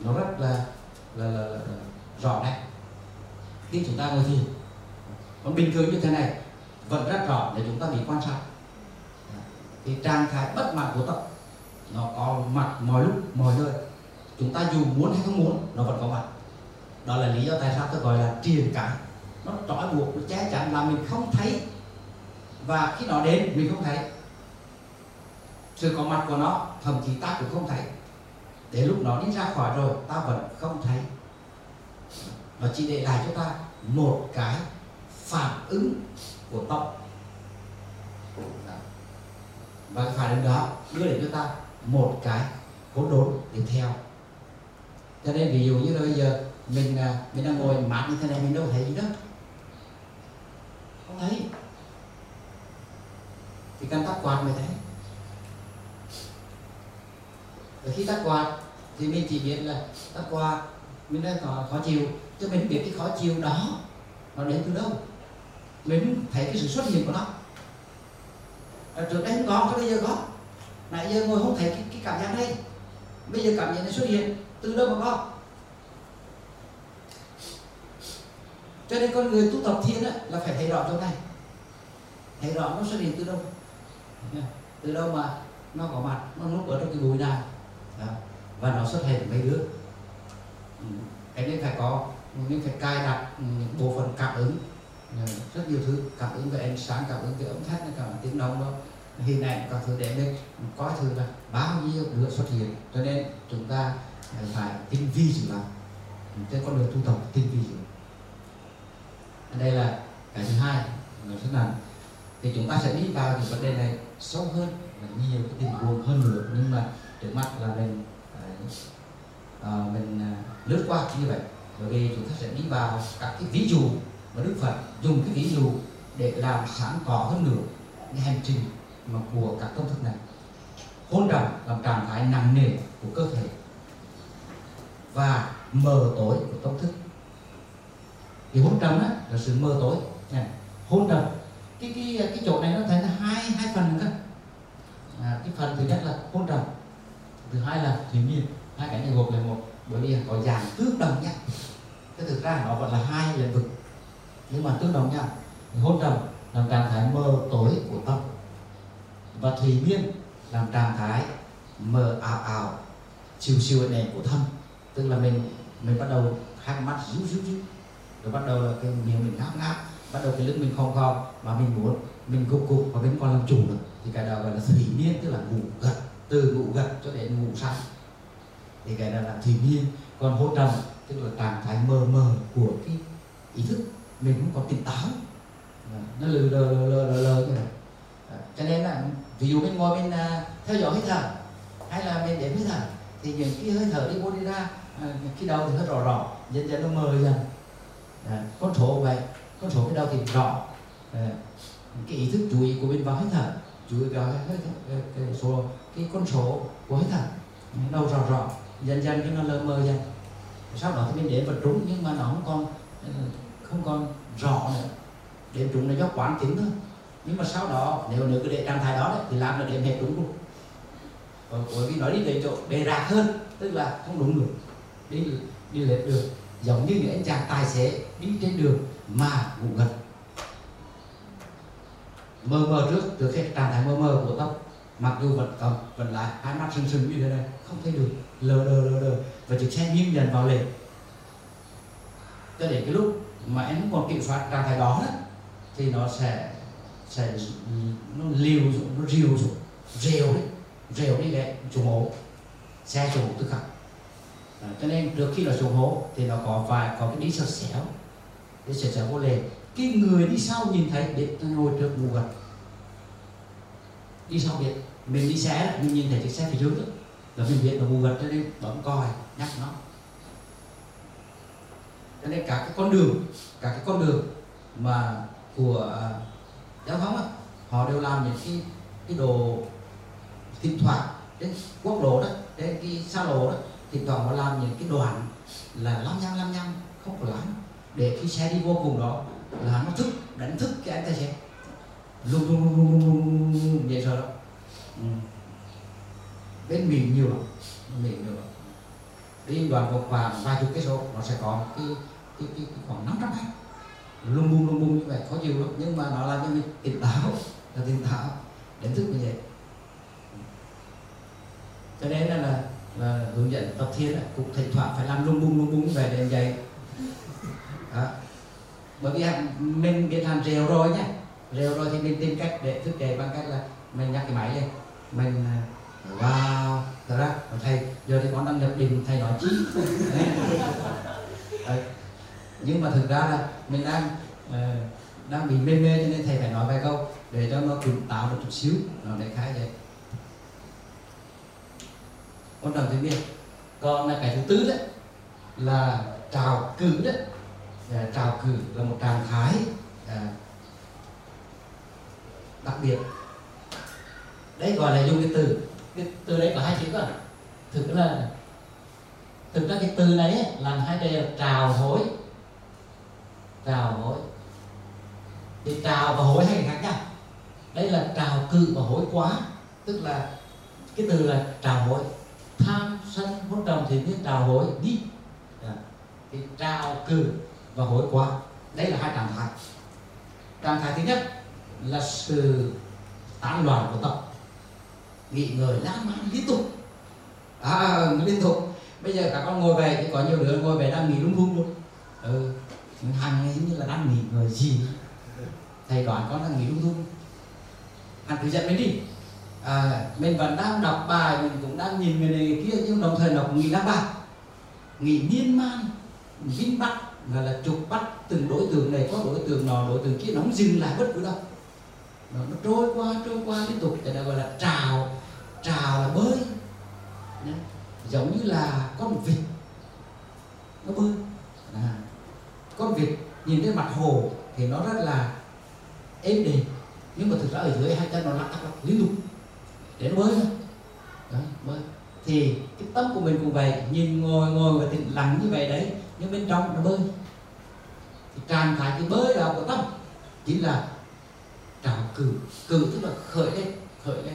A: nó rất là là, là, là, là rõ nét. Khi chúng ta ngồi thiền còn bình thường như thế này vẫn rất rõ để chúng ta bị quan sát. Thì trạng thái bất mãn của tâm nó có mặt mọi lúc mọi nơi chúng ta dù muốn hay không muốn, nó vẫn có mặt. Đó là lý do tại sao tôi gọi là triền cảm. nó trói buộc, nó che chắn là mình không thấy. Và khi nó đến, mình không thấy. Sự có mặt của nó, thậm chí ta cũng không thấy. Để lúc nó đi ra khỏi rồi, ta vẫn không thấy. Nó chỉ để lại cho ta một cái phản ứng của tóc. Và cái phản ứng đó, đưa đến cho ta một cái cố đốn để theo cho nên ví dụ như là bây giờ mình à, mình đang ngồi mát như thế này mình đâu thấy gì đâu. Không thấy. Thì cần tắt quạt mới thấy. Rồi khi tắt quạt thì mình chỉ biết là tắt quạt mình đang có khó chịu chứ mình biết cái khó chịu đó nó đến từ đâu. Mình thấy cái sự xuất hiện của nó. À, trước đây không có bây giờ có. Nãy giờ ngồi không thấy cái, cái cảm giác đây bây giờ cảm giác nó xuất hiện từ đâu mà có? Cho nên con người tu tập thiền á, là phải thấy rõ chỗ này. Thấy rõ nó xuất hiện từ đâu? Từ đâu mà nó có mặt nó núp ở trong cái bụi nào đó. và nó xuất hiện mấy đứa. Ừ. Cái nên phải có nên phải cài đặt những bộ phận cảm ứng. Rất nhiều thứ cảm ứng về ánh sáng cảm ứng về âm thanh cảm ứng tiếng động đó. Hình ảnh các thứ để mình coi thử là bao nhiêu đứa xuất hiện. Cho nên chúng ta phải tinh vi dữ lắm trên con đường tu tập tinh vi dữ đây là cái thứ hai là rất là thì chúng ta sẽ đi vào những vấn đề này sâu hơn và nhiều cái tình huống hơn nữa. Nhưng mà trước mắt là mình à, à, mình à, lướt qua như vậy. Bởi vì chúng ta sẽ đi vào các cái ví dụ mà đức phật dùng cái ví dụ để làm sáng tỏ hơn nữa cái hành trình mà của các công thức này. Hôn trầm làm trạng thái nặng nề của cơ thể và mờ tối của tâm thức. Thì hôn trầm á là sự mờ tối. Này hôn trầm. Cái cái cái chỗ này nó thành là hai hai phần nữa à, cái phần thứ nhất là hôn trầm thứ hai là thủy miên hai cái này gộp lại một bởi vì có dạng tương đồng nhau cái thực ra nó vẫn là hai lĩnh vực. Nhưng mà tương đồng nhau hôn trầm làm trạng thái mờ tối của tâm. Và thủy miên làm trạng thái mờ ảo ảo siêu siêu này của thân tức là mình mình bắt đầu hai mắt rú rú rú. Rồi bắt đầu là cái miệng mình ngáp ngáp. Bắt đầu cái lưng mình khom khom. Mà mình muốn, mình gục gục và mình còn làm chủ được thì cái đó gọi là thủy miên tức là ngủ gật. Từ ngủ gật cho đến ngủ say. Thì cái đó là thủy miên còn hôn trầm, tức là trạng thái mờ mờ của cái ý thức. Mình cũng có tỉnh táo. Nó lờ lờ lờ lờ lờ lờ như này. Cho nên là, ví dụ mình ngồi mình à, theo dõi hơi thở, hay là mình để hơi thở, thì những cái hơi thở đi vô đi ra À, cái khi thì nó rõ rõ. Dần dần nó mờ dần à, con số vậy. Con số cái đau thì rõ. À, cái ý thức chú ý của mình vào hơi thở chú ý vào hơi thở cái, cái số cái con số của hơi thở đau rõ rõ. Dần dần cái nó lờ mờ dần sau đó thì mình để vật trúng nhưng mà nó không còn ừ, không còn rõ nữa. Để trúng là do quán tính thôi. Nhưng mà sau đó nếu nếu cứ để trạng thái đó đấy, thì làm là đệm hết đúng luôn. Bởi vì nó đi về chỗ bề rạc hơn tức là không đúng được đi đi lệch được giống như những anh chàng tài xế đi trên đường mà ngủ gật. Mơ mơ trước từ khi trạng thái mơ mơ của tóc mặc dù vẫn còn vẫn lại hai mắt sưng sưng như thế này không thấy được lờ đờ lờ đờ và chiếc xe nghiêng dần vào lề. Cho đến cái lúc mà em còn kiểm soát trạng thái đó, đó thì nó sẽ sẽ nó liều nó rìu xuống rèo đấy rèo đi lẹ trùng hố xe trùng tức khắc à, cho nên trước khi nó trùng hố thì nó có vài có cái đi sơ xéo đi sơ xéo vô lề. Cái người đi sau nhìn thấy để ngồi trước mù gật. Đi sau biết mình đi xe mình nhìn thấy chiếc xe phía trước đó là mình biết là mù gật cho nên bấm còi nhắc nó. Cho nên cả cái con đường cả cái con đường mà của à, giao thông á họ đều làm những cái cái đồ thỉnh thoảng đến quốc lộ đó đến cái xa lộ đó thỉnh thoảng họ làm những cái đoạn là lăm nhăm lăm nhăm không có lắm. Để khi xe đi vô cùng đó là nó thức đánh thức cái anh tài xế. Lung lung lung lung lung lung vậy rồi đó. Ừ. bên mình nhiều lắm. Mình nhiều lắm. Đi đoàn một và vài chục cái số nó sẽ có cái cái, cái, cái khoảng 500 mét lung bung lung bung như vậy khó chịu lắm. Nhưng mà nó làm cho mình tỉnh táo là tỉnh táo đánh thức như vậy. Cho nên là, là, là hướng dẫn tập thiền cũng thỉnh thoảng phải làm lung bung lung bung về đêm để vậy đó. bởi vì mình biết làm rèo rồi nhé rèo rồi thì mình tìm cách để thức dậy bằng cách là mình nhắc cái máy lên. Mình ờ, wow rồi ra thầy giờ thì con đang nhập định thầy nói chi? Nhưng mà thực ra là mình đang uh, đang bị mê mê cho nên thầy phải nói vài câu để cho nó tỉnh táo một chút xíu. Nó để khai vậy con đầu thứ biết. Còn là cái thứ tư đấy là trào cử đấy à, dạ, trào cử là một trạng thái à, đặc biệt. Đấy gọi là dùng cái từ. Cái từ đấy có hai chữ cơ thực là thực ra cái từ này ấy, làm hai cái là trào hối. Trào hối. Thì trào và hối hay khác nhau. Đấy là trào cự và hối quá. Tức là cái từ là trào hối tham sân hỗn đồng thì biết đào hối đi. Dạ. thì trào cử và hối quá đây là hai trạng thái. Trạng thái thứ nhất là sự tán loạn của tâm nghỉ ngơi lãng mạn liên tục. À, liên tục. Bây giờ các con ngồi về thì có nhiều đứa ngồi về đang nghỉ lung không? luôn. Ừ hàng ấy như là đang nghỉ ngơi gì thầy đoán con đang nghỉ lung không hàng thứ dẫn mới đi à, mình vẫn đang đọc bài mình cũng đang nhìn người này kia nhưng đồng thời nó cũng nghĩ ra bài. Nghĩ miên man vinh bắt là là chụp bắt từng đối tượng này có đối tượng nọ đối tượng kia nó không dừng lại bất cứ đâu. Nó, nó trôi qua trôi qua liên tục thì nó gọi là trào trào là bơi. Giống như là con vịt. Nó bơi. À. con vịt nhìn thấy mặt hồ thì nó rất là êm đềm nhưng mà thực ra ở dưới hai chân nó lắc lắc liên tục để nó bơi thôi. Đó, bơi thì cái tâm của mình cũng vậy nhìn ngồi ngồi và tĩnh lặng như vậy đấy nhưng bên trong nó bơi. Thì trạng thái cái bơi đó của tâm chính là trào cử cử tức là khởi lên khởi lên.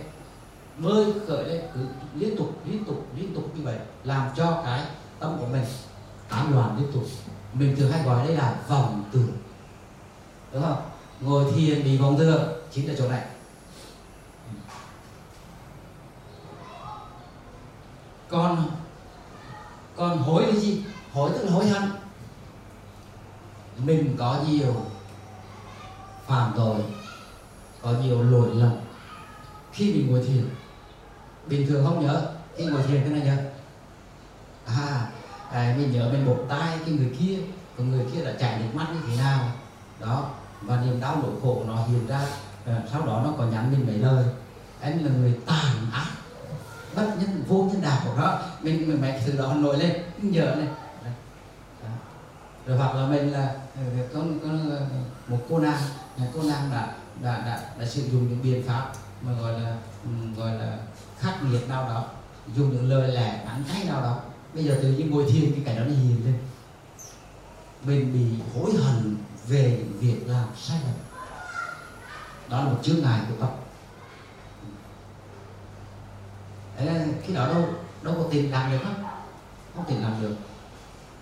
A: Bơi khởi lên cứ liên tục liên tục liên tục như vậy làm cho cái tâm của mình tán loạn liên tục. Mình thường hay gọi đây là vòng tưởng đúng không? Ngồi thiền bị vòng tưởng chính là chỗ này. Còn còn hối là gì? Hối tức là hối hận. Mình có nhiều phạm tội có nhiều lỗi lầm. Khi mình ngồi thiền bình thường không nhớ khi ngồi thiền thế này nhớ à, à mình nhớ mình một tay cái người kia còn người kia đã chạy nước mắt như thế nào? Đó và niềm đau nỗi khổ nó hiện ra à, sau đó nó còn nhắn mình mấy lời. Em là người tàn ác bất nhân vô nhân đạo của nó. Mình mình mấy từ đó nổi lên nhớ này rồi hoặc là mình là con, có, ờ, một cô nàng cô nàng đã đã đã đã sử dụng những biện pháp mà gọi là gọi là khắc nghiệt nào đó dùng những lời lẽ đắng cay nào đó. Bây giờ tự nhiên ngồi thiền cái cảnh đó nó hiện lên. Mình bị hối hận về những việc làm sai lầm. Đó là một chướng ngại của tập Đấy là khi đó đâu đâu có tiền làm được không không tiền làm được.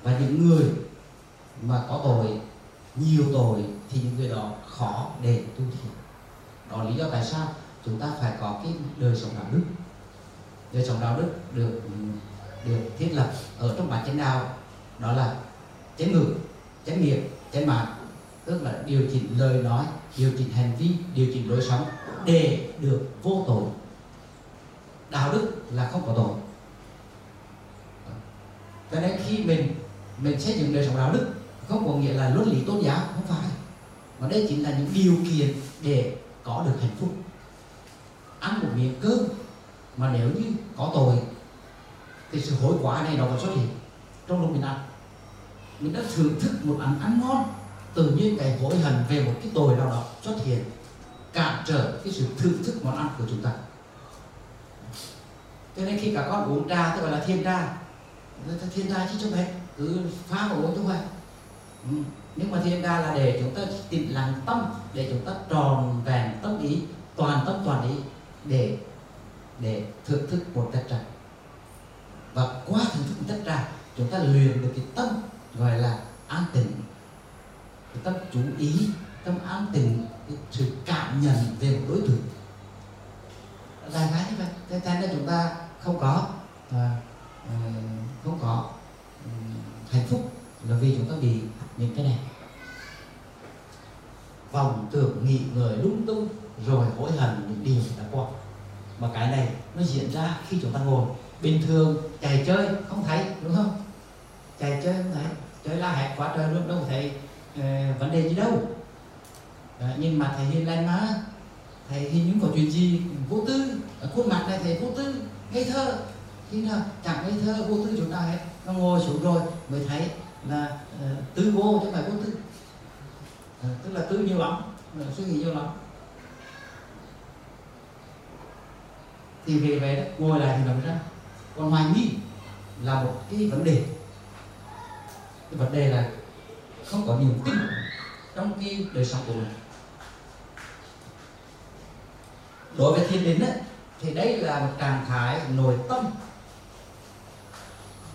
A: Và những người mà có tội, nhiều tội thì những người đó khó để tu thiền. Đó là lý do tại sao chúng ta phải có cái đời sống đạo đức. Đời sống đạo đức được được thiết lập ở trong bản chánh đạo, đó là chánh ngữ, chánh nghiệp, chánh mạng. Tức là điều chỉnh lời nói, điều chỉnh hành vi, điều chỉnh lối sống để được vô tội đạo đức là không có tội. Cho nên khi mình mình xây dựng đời sống đạo đức, không có nghĩa là luân lý tôn giáo, không phải. Mà đây chính là những điều kiện để có được hạnh phúc. Ăn một miếng cơm mà nếu như có tội, thì sự hối quả này nó còn xuất hiện trong lúc mình ăn. Mình đã thưởng thức một ăn ăn ngon, tự nhiên cái hối hận về một cái tội nào đó xuất hiện, cản trở cái sự thưởng thức món ăn của chúng ta cho nên khi cả con uống trà, tôi gọi là thiên trà. Thiên trà chứ không phải cứ phá và uống chứ vậy phải ừ. nhưng mà thiên đa là để chúng ta tìm lặng tâm, để chúng ta tròn vẹn tâm ý, toàn tâm toàn ý, để để thưởng thức một tách trà. Và qua thưởng thức một tách trà, chúng ta luyện được cái tâm gọi là an tịnh. Cái tâm chú ý, tâm an tịnh, cái sự cảm nhận về một đối tượng. Đại khái như vậy. Thế nên là chúng ta không có. À, không có. Ừ, hạnh phúc là vì chúng ta bị những cái này. Vòng tưởng nghĩ người lung tung rồi hối hận những điều đã qua. Mà cái này nó diễn ra khi chúng ta ngồi bình thường chạy chơi không thấy đúng không? Chạy chơi không thấy. Chơi la hét quá trời luôn đâu thấy uh, vấn đề gì đâu. Uh, nhưng mà thầy hiền lành mà thầy hình như có chuyện gì? Vô tư ở khuôn mặt này thầy vô tư ngây thơ. Khi nào chẳng ngây thơ vô tư chúng ta hết nó ngồi xuống rồi mới thấy là uh, tư vô chứ không phải vô tư. Uh, tức là tư nhiều lắm uh, suy nghĩ nhiều lắm. Thì về về đó ngồi lại thì làm ra. Còn hoài nghi là một cái vấn đề. Cái vấn đề là không có niềm tin trong cái đời sống của mình. Đối với thiên đình ấy, thì đây là một trạng thái nội tâm.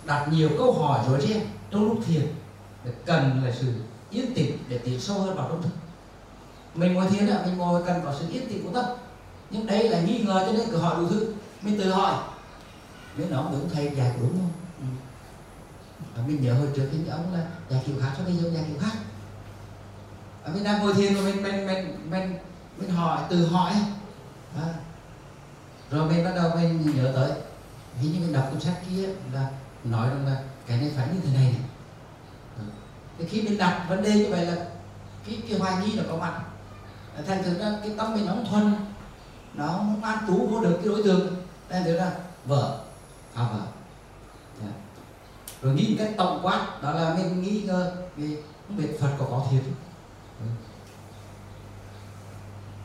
A: Đặt nhiều câu hỏi rồi riêng trong lúc thiền cần là sự yên tĩnh để tiến sâu hơn vào trong thức. Mình ngồi thiền là mình ngồi cần có sự yên tĩnh của tâm. Nhưng đây là nghi ngờ cho nên cứ hỏi đủ thứ. Mình tự hỏi nếu nó đúng thầy dạy đúng không? Ừ. mình nhớ hồi trước cái ông là dạy kiểu khác cho bây giờ dạy kiểu khác? À, mình đang ngồi thiền rồi mình mình mình mình mình hỏi tự hỏi. À rồi mình bắt đầu mình nhớ tới. Hình như mình đọc cuốn sách kia là nói rằng là cái này phải như thế này này. Thì khi mình đặt vấn đề như vậy là cái cái hoài nghi nó có mặt. Thành thử ra cái tâm mình nó không thuần, nó không an trú vô được cái đối tượng. Thành thử ra, vợ à vợ. Yeah. Rồi nghĩ một cách tổng quát, đó là mình nghĩ ngờ vì không biết phật có có thiệt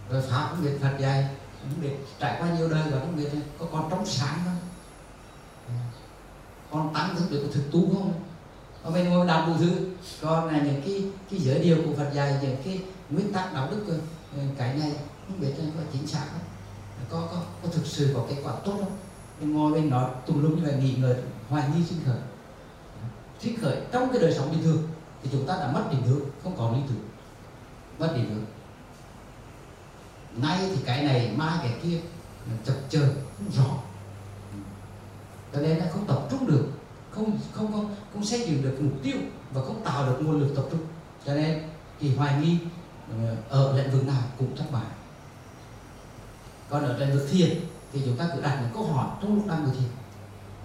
A: rồi pháp không biết phật dạy không biết, trải qua nhiều đời và không biết có còn trong sáng không? Còn tăng thức được thực tu không? Ở bên ngồi đọc đủ thứ. Còn là những cái cái giới điều của Phật dạy, những cái nguyên tắc đạo đức ờ, cái này không biết có chính xác không? Có có có thực sự có kết quả tốt không? Mình ngồi bên đó tùm lum như vậy, nghỉ ngơi, hoài nghi sinh khởi. Sinh khởi trong cái đời sống bình thường thì chúng ta đã mất định hướng, không còn lý tưởng. Mất định hướng nay thì cái này, mai cái kia chập chờn không rõ. Cho nên là không tập trung được, không không không không xây dựng được mục tiêu và không tạo được nguồn lực tập trung. Cho nên thì hoài nghi ờ, ở lĩnh vực nào cũng thất bại. Còn ở lĩnh vực thiền, thì chúng ta cứ đặt những câu hỏi trong lúc đang ngồi thiền.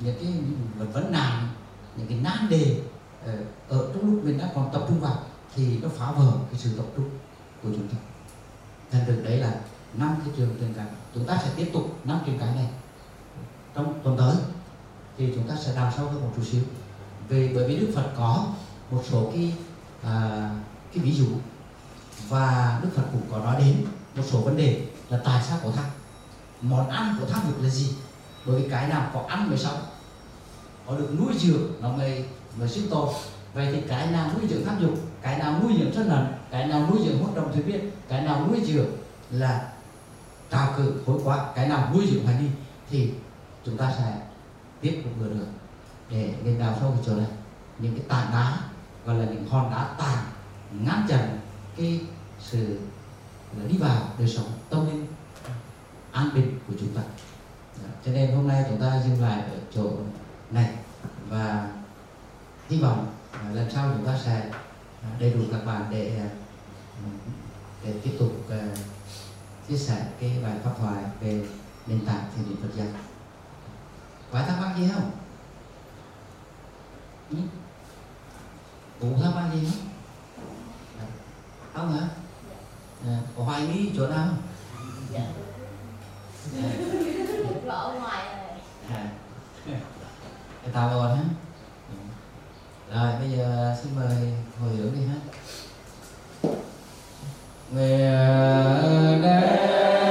A: Những cái vấn vấn nạn những cái nan đề ờ, ở trong lúc mình đang còn tập trung vào, thì nó phá vỡ cái sự tập trung của chúng ta thành được đấy là năm cái trường truyền cảm. Chúng ta sẽ tiếp tục năm trường cái này trong tuần tới thì chúng ta sẽ đào sâu hơn một chút xíu. Về bởi vì Đức Phật có một số cái à, cái ví dụ và Đức Phật cũng có nói đến một số vấn đề là tại sao có tham món ăn của tham dục là gì bởi vì cái nào có ăn mới sống có được nuôi dưỡng nó mới mới sinh tồn. Vậy thì cái nào nuôi dưỡng tham dục cái nào nuôi dưỡng sân hận cái nào nuôi dưỡng hoạt động thủy biết cái nào nuôi dưỡng là trào cử, khối quá, cái nào nuôi dưỡng hoài nghi thì chúng ta sẽ tiếp tục vừa được để lên đào sâu cái chỗ này những cái tảng đá, gọi là những hòn đá tàn ngăn chặn cái sự là đi vào đời sống tâm linh, an bình của chúng ta Đó. cho nên hôm nay chúng ta dừng lại ở chỗ này và hy vọng lần sau chúng ta sẽ đầy đủ các bạn để à, để tiếp tục chia sẻ cái bài pháp thoại về nền tảng thiền định Phật giáo. Phải thắc mắc gì không? Ừ? cụ thắc mắc gì không? Không hả? À, có hoài nghi chỗ nào dạ.
B: Ở ngoài rồi
A: à. cái tao rồi hả rồi bây giờ xin mời hồi hưởng đi ha. Nguyện đem